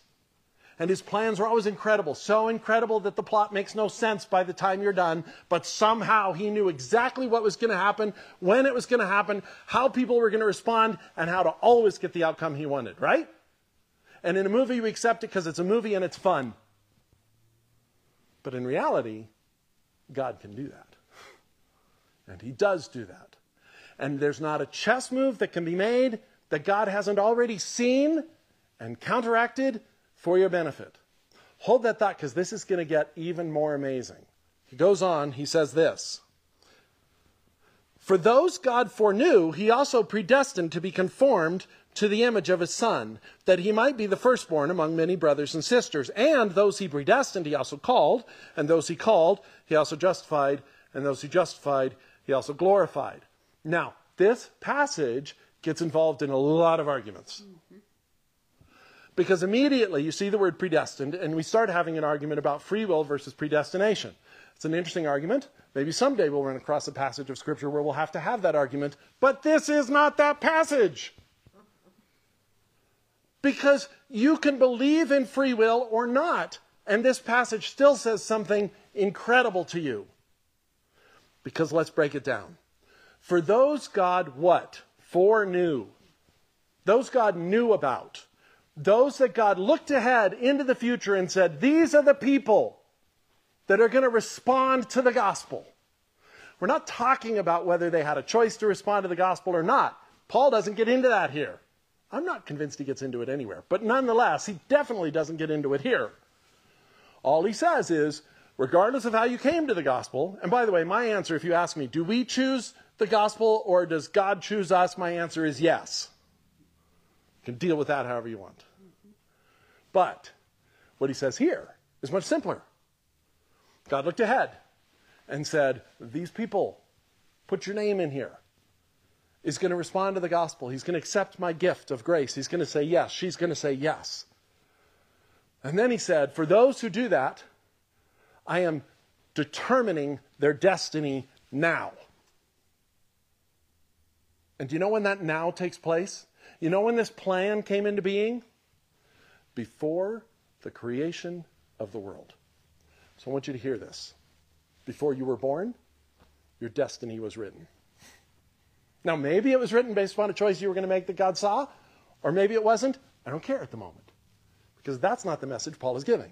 And his plans are always incredible, so incredible that the plot makes no sense by the time you're done, but somehow he knew exactly what was going to happen, when it was going to happen, how people were going to respond, and how to always get the outcome he wanted, right? And in a movie, you accept it because it's a movie and it's fun. But in reality, God can do that. And He does do that. And there's not a chess move that can be made that God hasn't already seen and counteracted for your benefit. Hold that thought because this is going to get even more amazing. He goes on, he says this For those God foreknew, He also predestined to be conformed to the image of his son, that he might be the firstborn among many brothers and sisters. And those he predestined, he also called, and those he called, he also justified, and those he justified, he also glorified. Now, this passage gets involved in a lot of arguments. Because immediately you see the word predestined, and we start having an argument about free will versus predestination. It's an interesting argument. Maybe someday we'll run across a passage of Scripture where we'll have to have that argument, but this is not that passage. Because you can believe in free will or not, and this passage still says something incredible to you. Because let's break it down. For those God what? Foreknew. Those God knew about. Those that God looked ahead into the future and said, These are the people that are going to respond to the gospel. We're not talking about whether they had a choice to respond to the gospel or not. Paul doesn't get into that here. I'm not convinced he gets into it anywhere, but nonetheless, he definitely doesn't get into it here. All he says is, regardless of how you came to the gospel, and by the way, my answer, if you ask me, do we choose the gospel or does God choose us? My answer is yes. You can deal with that however you want. But what he says here is much simpler. God looked ahead and said, These people, put your name in here, is going to respond to the gospel. He's going to accept my gift of grace. He's going to say yes. She's going to say yes. And then he said, For those who do that, I am determining their destiny now. And do you know when that now takes place? You know when this plan came into being? Before the creation of the world. So I want you to hear this. Before you were born, your destiny was written. Now, maybe it was written based upon a choice you were going to make that God saw, or maybe it wasn't. I don't care at the moment. Because that's not the message Paul is giving.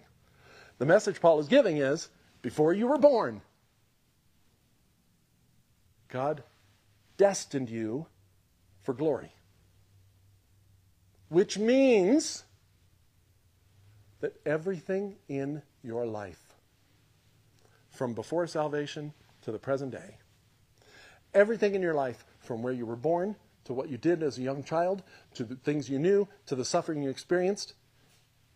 The message Paul is giving is before you were born, God destined you for glory. Which means that everything in your life, from before salvation to the present day, everything in your life, from where you were born to what you did as a young child, to the things you knew, to the suffering you experienced,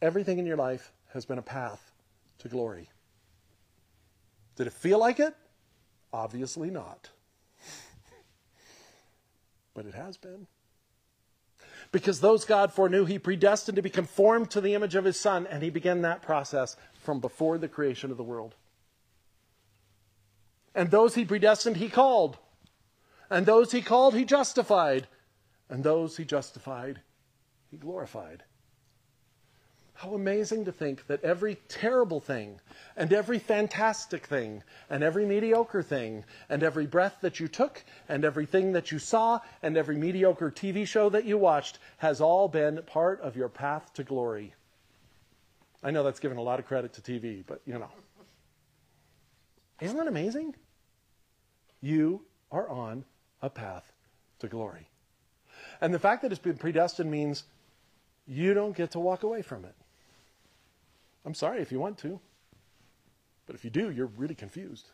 everything in your life has been a path to glory. Did it feel like it? Obviously not. but it has been. Because those God foreknew, he predestined to be conformed to the image of his Son, and he began that process from before the creation of the world. And those he predestined, he called. And those he called, he justified. And those he justified, he glorified. How amazing to think that every terrible thing, and every fantastic thing, and every mediocre thing, and every breath that you took, and everything that you saw, and every mediocre TV show that you watched has all been part of your path to glory. I know that's given a lot of credit to TV, but you know. Isn't that amazing? You are on a path to glory. And the fact that it's been predestined means you don't get to walk away from it. I'm sorry if you want to. But if you do, you're really confused.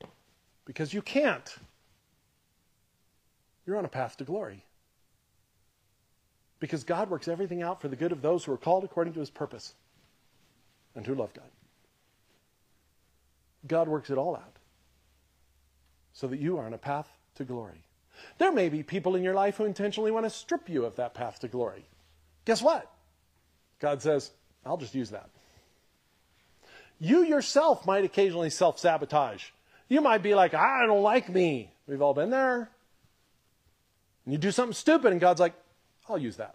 because you can't. You're on a path to glory. Because God works everything out for the good of those who are called according to his purpose and who love God. God works it all out so that you are on a path to glory. There may be people in your life who intentionally want to strip you of that path to glory. Guess what? God says, I'll just use that. You yourself might occasionally self sabotage. You might be like, I don't like me. We've all been there. And you do something stupid, and God's like, I'll use that.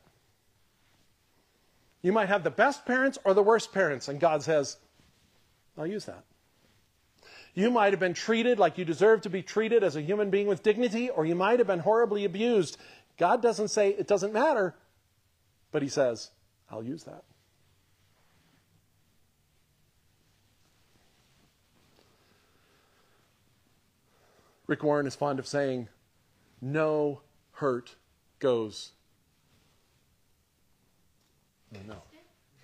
You might have the best parents or the worst parents, and God says, I'll use that. You might have been treated like you deserve to be treated as a human being with dignity, or you might have been horribly abused. God doesn't say it doesn't matter, but He says, I'll use that. Rick Warren is fond of saying, no hurt goes. No.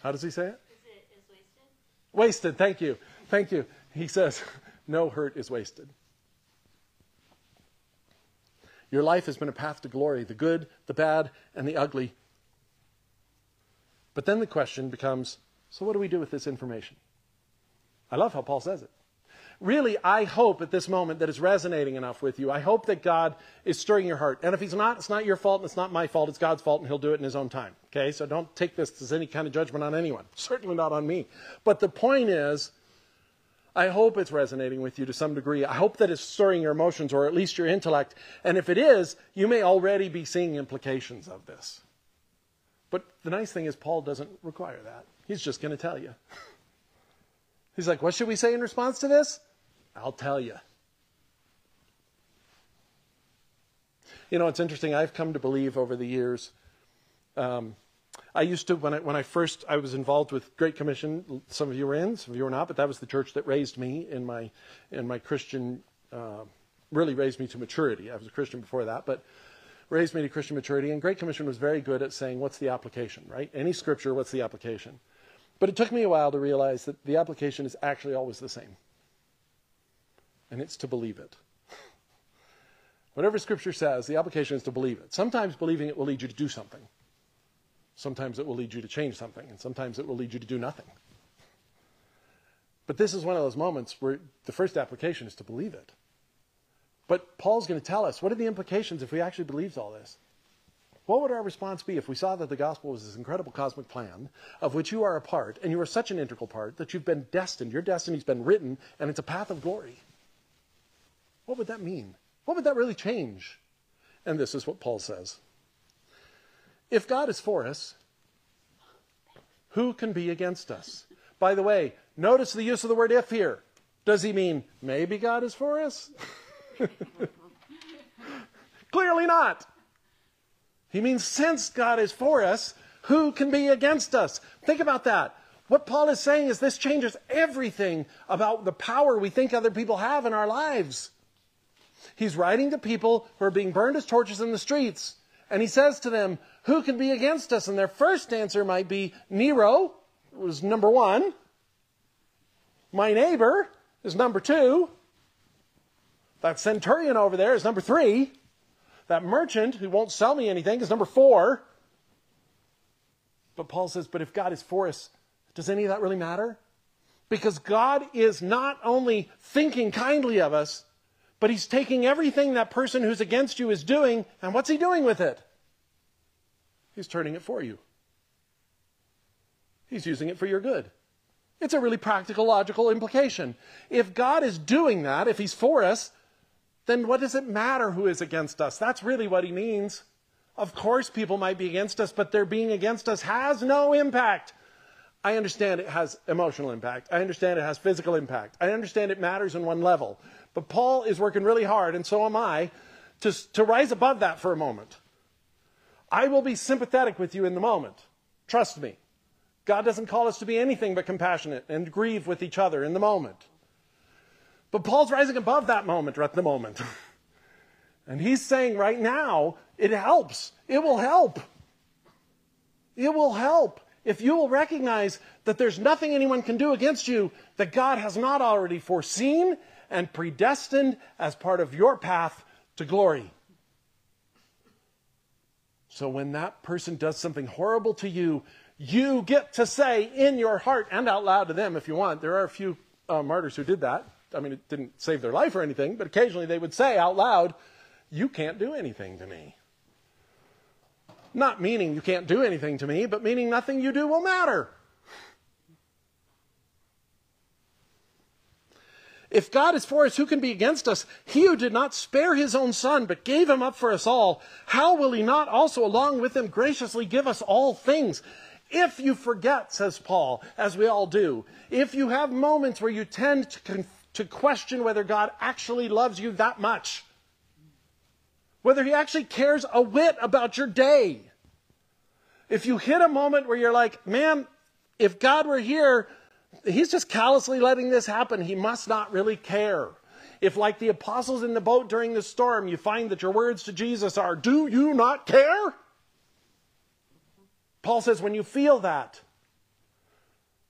How does he say it? Is it is wasted? Wasted. Thank you. Thank you. He says, no hurt is wasted. Your life has been a path to glory, the good, the bad, and the ugly. But then the question becomes so, what do we do with this information? I love how Paul says it. really, I hope at this moment that it's resonating enough with you. I hope that God is stirring your heart. And if He's not, it's not your fault and it's not my fault. It's God's fault and He'll do it in His own time. Okay? So don't take this as any kind of judgment on anyone. Certainly not on me. But the point is, I hope it's resonating with you to some degree. I hope that it's stirring your emotions or at least your intellect. And if it is, you may already be seeing implications of this. But the nice thing is, Paul doesn't require that. He's just going to tell you. He's like, What should we say in response to this? I'll tell you. You know, it's interesting. I've come to believe over the years. Um, I used to when I when I first I was involved with Great Commission. Some of you were in, some of you were not, but that was the church that raised me in my in my Christian. Uh, really raised me to maturity. I was a Christian before that, but raised me to Christian maturity. And Great Commission was very good at saying, what's the application, right? Any scripture, what's the application? But it took me a while to realize that the application is actually always the same. And it's to believe it. Whatever scripture says, the application is to believe it. Sometimes believing it will lead you to do something. Sometimes it will lead you to change something. And sometimes it will lead you to do nothing. But this is one of those moments where the first application is to believe it. But Paul's going to tell us what are the implications if we actually believed all this? What would our response be if we saw that the gospel was this incredible cosmic plan of which you are a part, and you are such an integral part that you've been destined, your destiny's been written, and it's a path of glory? What would that mean? What would that really change? And this is what Paul says If God is for us, who can be against us? By the way, notice the use of the word if here. Does he mean maybe God is for us? Clearly not. He means since God is for us, who can be against us? Think about that. What Paul is saying is this changes everything about the power we think other people have in our lives. He's writing to people who are being burned as torches in the streets. And he says to them, Who can be against us? And their first answer might be Nero was number one. My neighbor is number two. That centurion over there is number three. That merchant who won't sell me anything is number four. But Paul says, but if God is for us, does any of that really matter? Because God is not only thinking kindly of us, but He's taking everything that person who's against you is doing, and what's He doing with it? He's turning it for you. He's using it for your good. It's a really practical, logical implication. If God is doing that, if He's for us, then what does it matter who is against us? That's really what he means. Of course, people might be against us, but their being against us has no impact. I understand it has emotional impact. I understand it has physical impact. I understand it matters on one level. But Paul is working really hard, and so am I, to, to rise above that for a moment. I will be sympathetic with you in the moment. Trust me. God doesn't call us to be anything but compassionate and grieve with each other in the moment. But Paul's rising above that moment at the moment. and he's saying right now, it helps. It will help. It will help if you will recognize that there's nothing anyone can do against you that God has not already foreseen and predestined as part of your path to glory. So when that person does something horrible to you, you get to say in your heart and out loud to them if you want. There are a few uh, martyrs who did that. I mean, it didn't save their life or anything, but occasionally they would say out loud, You can't do anything to me. Not meaning you can't do anything to me, but meaning nothing you do will matter. If God is for us, who can be against us? He who did not spare his own son, but gave him up for us all, how will he not also, along with him, graciously give us all things? If you forget, says Paul, as we all do, if you have moments where you tend to to question whether God actually loves you that much. Whether He actually cares a whit about your day. If you hit a moment where you're like, man, if God were here, He's just callously letting this happen. He must not really care. If, like the apostles in the boat during the storm, you find that your words to Jesus are, Do you not care? Paul says, when you feel that,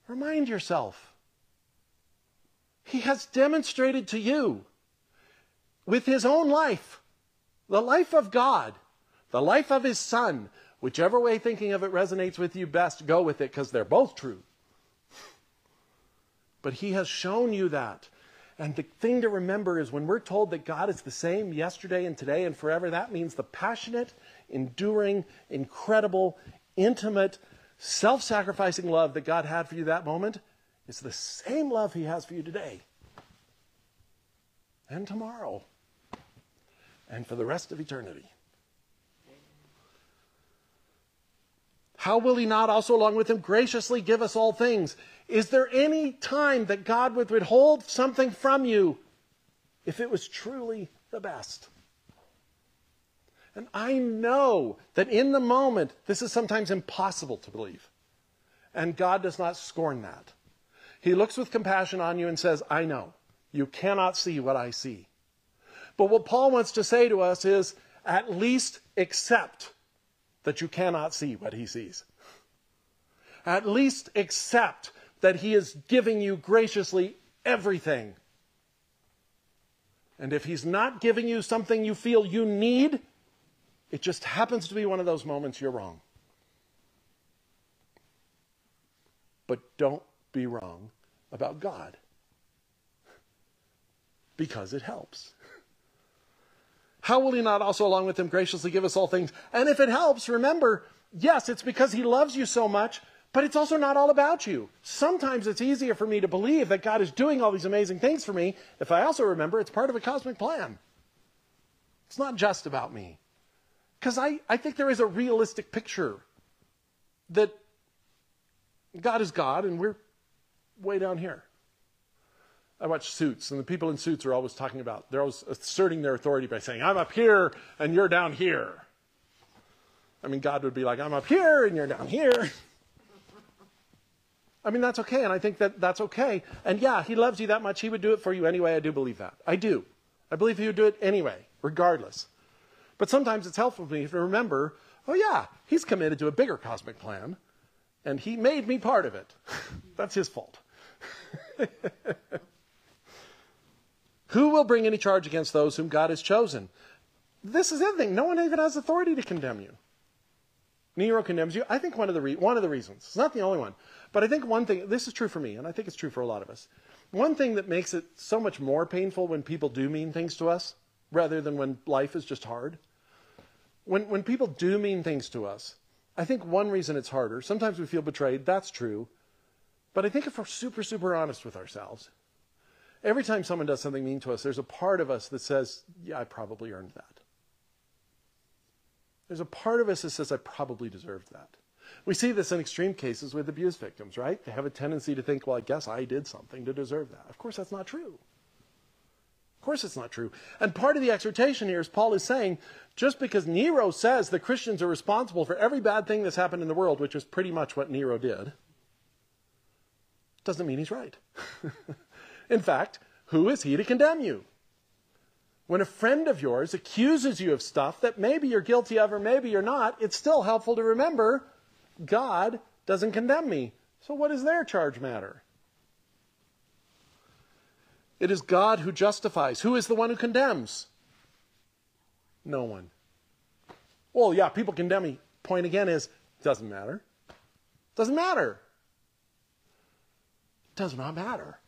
remind yourself he has demonstrated to you with his own life, the life of God, the life of his son, whichever way thinking of it resonates with you best, go with it because they're both true. But he has shown you that. And the thing to remember is when we're told that God is the same yesterday and today and forever, that means the passionate, enduring, incredible, intimate, self sacrificing love that God had for you that moment is the same love He has for you today and tomorrow and for the rest of eternity. How will he not also, along with him, graciously give us all things? Is there any time that God would withhold something from you if it was truly the best? And I know that in the moment, this is sometimes impossible to believe. And God does not scorn that. He looks with compassion on you and says, I know. You cannot see what I see. But what Paul wants to say to us is at least accept that you cannot see what he sees. At least accept that he is giving you graciously everything. And if he's not giving you something you feel you need, it just happens to be one of those moments you're wrong. But don't be wrong about God because it helps. How will he not also, along with him, graciously give us all things? And if it helps, remember, yes, it's because he loves you so much, but it's also not all about you. Sometimes it's easier for me to believe that God is doing all these amazing things for me if I also remember it's part of a cosmic plan. It's not just about me. Because I, I think there is a realistic picture that God is God and we're way down here. I watch Suits, and the people in Suits are always talking about, they're always asserting their authority by saying, I'm up here and you're down here. I mean, God would be like, I'm up here and you're down here. I mean, that's okay, and I think that that's okay. And yeah, He loves you that much, He would do it for you anyway. I do believe that. I do. I believe He would do it anyway, regardless. But sometimes it's helpful for me to remember, oh yeah, He's committed to a bigger cosmic plan, and He made me part of it. that's His fault. Who will bring any charge against those whom God has chosen? This is the thing. No one even has authority to condemn you. Nero condemns you. I think one of the re- one of the reasons. It's not the only one, but I think one thing. This is true for me, and I think it's true for a lot of us. One thing that makes it so much more painful when people do mean things to us, rather than when life is just hard. When when people do mean things to us, I think one reason it's harder. Sometimes we feel betrayed. That's true, but I think if we're super super honest with ourselves, Every time someone does something mean to us, there's a part of us that says, Yeah, I probably earned that. There's a part of us that says, I probably deserved that. We see this in extreme cases with abuse victims, right? They have a tendency to think, well, I guess I did something to deserve that. Of course, that's not true. Of course, it's not true. And part of the exhortation here is Paul is saying, just because Nero says that Christians are responsible for every bad thing that's happened in the world, which is pretty much what Nero did, doesn't mean he's right. In fact, who is he to condemn you? When a friend of yours accuses you of stuff that maybe you're guilty of or maybe you're not, it's still helpful to remember God doesn't condemn me. So what does their charge matter? It is God who justifies. Who is the one who condemns? No one. Well, yeah, people condemn me. Point again is, doesn't matter. Doesn't matter. Does not matter.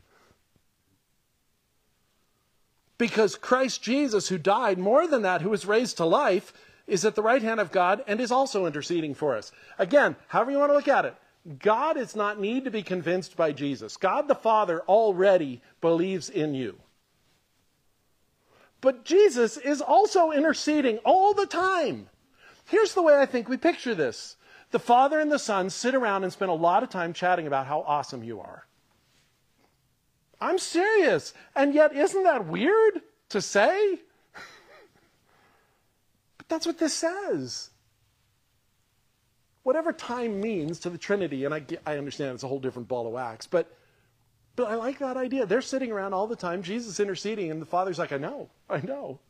Because Christ Jesus, who died, more than that, who was raised to life, is at the right hand of God and is also interceding for us. Again, however you want to look at it, God does not need to be convinced by Jesus. God the Father already believes in you. But Jesus is also interceding all the time. Here's the way I think we picture this the Father and the Son sit around and spend a lot of time chatting about how awesome you are. I'm serious. And yet, isn't that weird to say? but that's what this says. Whatever time means to the Trinity, and I, I understand it's a whole different ball of wax, but, but I like that idea. They're sitting around all the time, Jesus interceding, and the Father's like, I know, I know,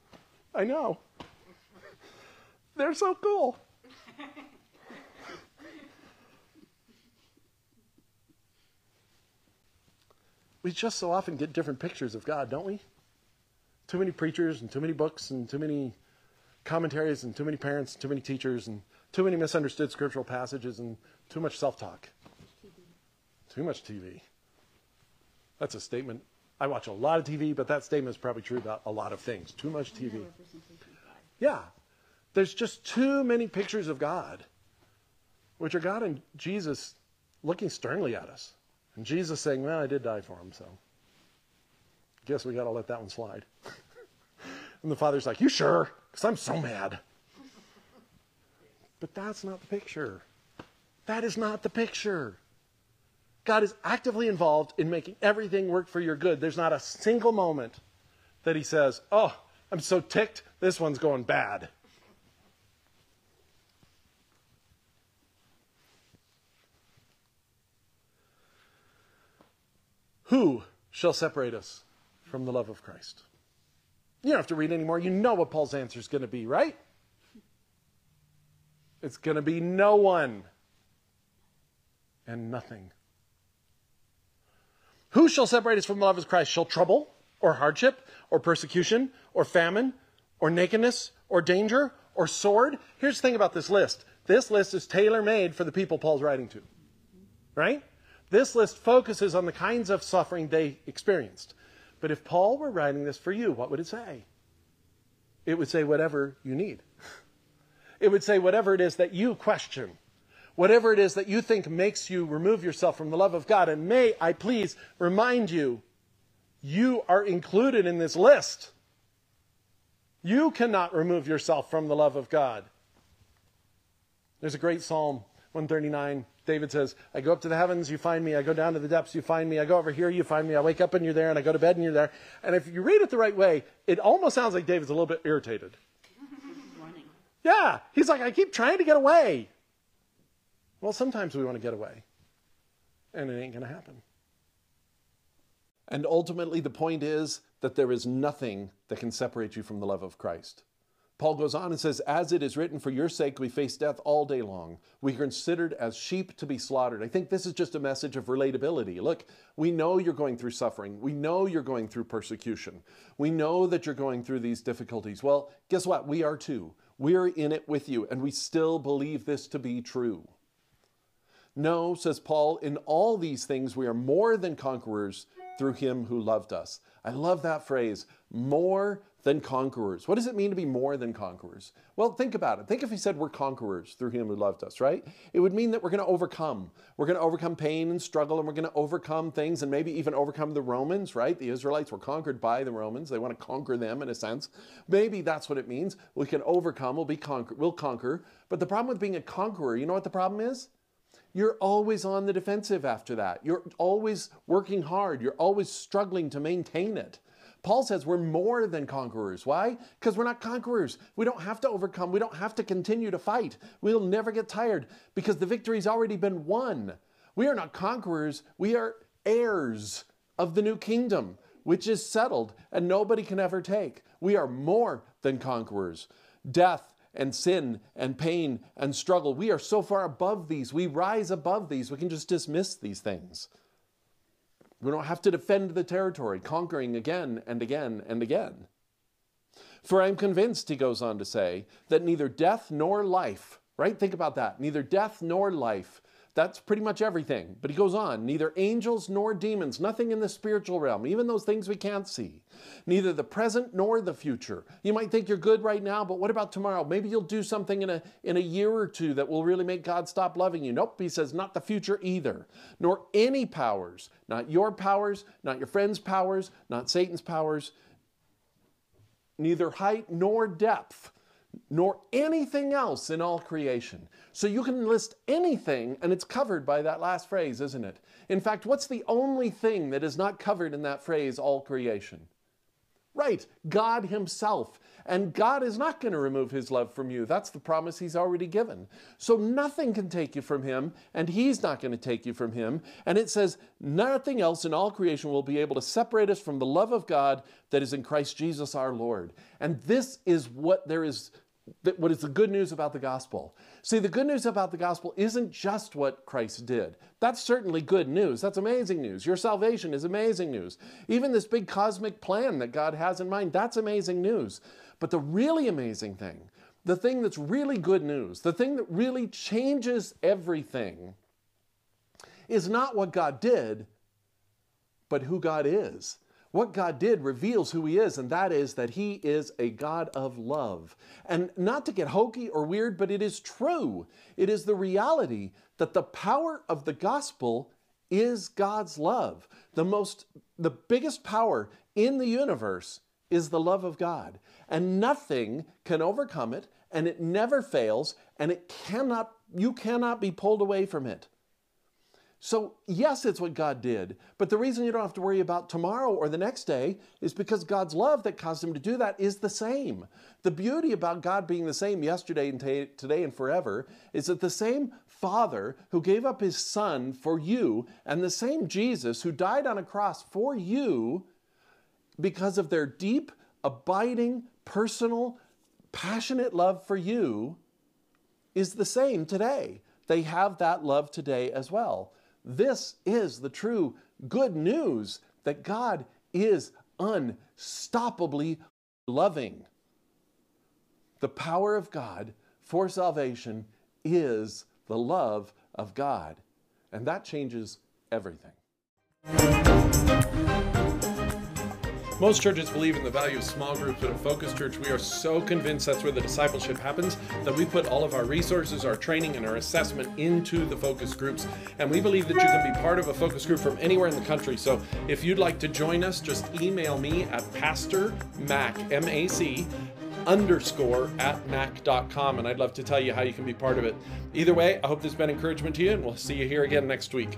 I know. They're so cool. we just so often get different pictures of God, don't we? Too many preachers and too many books and too many commentaries and too many parents and too many teachers and too many misunderstood scriptural passages and too much self talk. Too much TV. That's a statement I watch a lot of TV, but that statement is probably true about a lot of things. Too much TV. Yeah. There's just too many pictures of God, which are God and Jesus looking sternly at us. And Jesus saying, Well, I did die for him, so guess we got to let that one slide. and the father's like, You sure? Because I'm so mad. But that's not the picture. That is not the picture. God is actively involved in making everything work for your good. There's not a single moment that he says, Oh, I'm so ticked, this one's going bad. Who shall separate us from the love of Christ? You don't have to read anymore. You know what Paul's answer is going to be, right? It's going to be no one and nothing. Who shall separate us from the love of Christ? Shall trouble, or hardship, or persecution, or famine, or nakedness, or danger, or sword? Here's the thing about this list this list is tailor made for the people Paul's writing to. Right? This list focuses on the kinds of suffering they experienced. But if Paul were writing this for you, what would it say? It would say whatever you need. It would say whatever it is that you question, whatever it is that you think makes you remove yourself from the love of God. And may I please remind you, you are included in this list. You cannot remove yourself from the love of God. There's a great Psalm 139 David says, I go up to the heavens, you find me. I go down to the depths, you find me. I go over here, you find me. I wake up and you're there, and I go to bed and you're there. And if you read it the right way, it almost sounds like David's a little bit irritated. Running. Yeah, he's like, I keep trying to get away. Well, sometimes we want to get away, and it ain't going to happen. And ultimately, the point is that there is nothing that can separate you from the love of Christ. Paul goes on and says, As it is written, for your sake we face death all day long. We are considered as sheep to be slaughtered. I think this is just a message of relatability. Look, we know you're going through suffering. We know you're going through persecution. We know that you're going through these difficulties. Well, guess what? We are too. We're in it with you, and we still believe this to be true. No, says Paul, in all these things we are more than conquerors through him who loved us. I love that phrase, more than conquerors. What does it mean to be more than conquerors? Well, think about it. Think if he said we're conquerors through him who loved us, right? It would mean that we're going to overcome. We're going to overcome pain and struggle, and we're going to overcome things and maybe even overcome the Romans, right? The Israelites were conquered by the Romans. They want to conquer them in a sense. Maybe that's what it means. We can overcome, we'll be conquer, we'll conquer. But the problem with being a conqueror, you know what the problem is? You're always on the defensive after that. You're always working hard. You're always struggling to maintain it. Paul says we're more than conquerors. Why? Because we're not conquerors. We don't have to overcome. We don't have to continue to fight. We'll never get tired because the victory's already been won. We are not conquerors. We are heirs of the new kingdom, which is settled and nobody can ever take. We are more than conquerors. Death and sin and pain and struggle, we are so far above these. We rise above these. We can just dismiss these things. We don't have to defend the territory, conquering again and again and again. For I am convinced, he goes on to say, that neither death nor life, right? Think about that. Neither death nor life. That's pretty much everything. But he goes on, neither angels nor demons, nothing in the spiritual realm, even those things we can't see, neither the present nor the future. You might think you're good right now, but what about tomorrow? Maybe you'll do something in a, in a year or two that will really make God stop loving you. Nope, he says, not the future either, nor any powers, not your powers, not your friend's powers, not Satan's powers, neither height nor depth nor anything else in all creation. So you can list anything and it's covered by that last phrase, isn't it? In fact, what's the only thing that is not covered in that phrase, all creation? Right, God Himself. And God is not going to remove His love from you. That's the promise He's already given. So nothing can take you from Him, and He's not going to take you from Him. And it says, nothing else in all creation will be able to separate us from the love of God that is in Christ Jesus our Lord. And this is what there is what is the good news about the gospel? See, the good news about the gospel isn't just what Christ did. That's certainly good news. That's amazing news. Your salvation is amazing news. Even this big cosmic plan that God has in mind, that's amazing news. But the really amazing thing, the thing that's really good news, the thing that really changes everything, is not what God did, but who God is. What God did reveals who He is, and that is that He is a God of love. And not to get hokey or weird, but it is true. It is the reality that the power of the gospel is God's love. The most, the biggest power in the universe is the love of God. And nothing can overcome it, and it never fails, and it cannot, you cannot be pulled away from it. So, yes, it's what God did, but the reason you don't have to worry about tomorrow or the next day is because God's love that caused him to do that is the same. The beauty about God being the same yesterday and today and forever is that the same Father who gave up his Son for you and the same Jesus who died on a cross for you because of their deep, abiding, personal, passionate love for you is the same today. They have that love today as well. This is the true good news that God is unstoppably loving. The power of God for salvation is the love of God, and that changes everything. Most churches believe in the value of small groups, but at Focus Church, we are so convinced that's where the discipleship happens that we put all of our resources, our training, and our assessment into the focus groups. And we believe that you can be part of a focus group from anywhere in the country. So if you'd like to join us, just email me at Pastor Mac, M A C, underscore at mac.com, and I'd love to tell you how you can be part of it. Either way, I hope this has been encouragement to you, and we'll see you here again next week.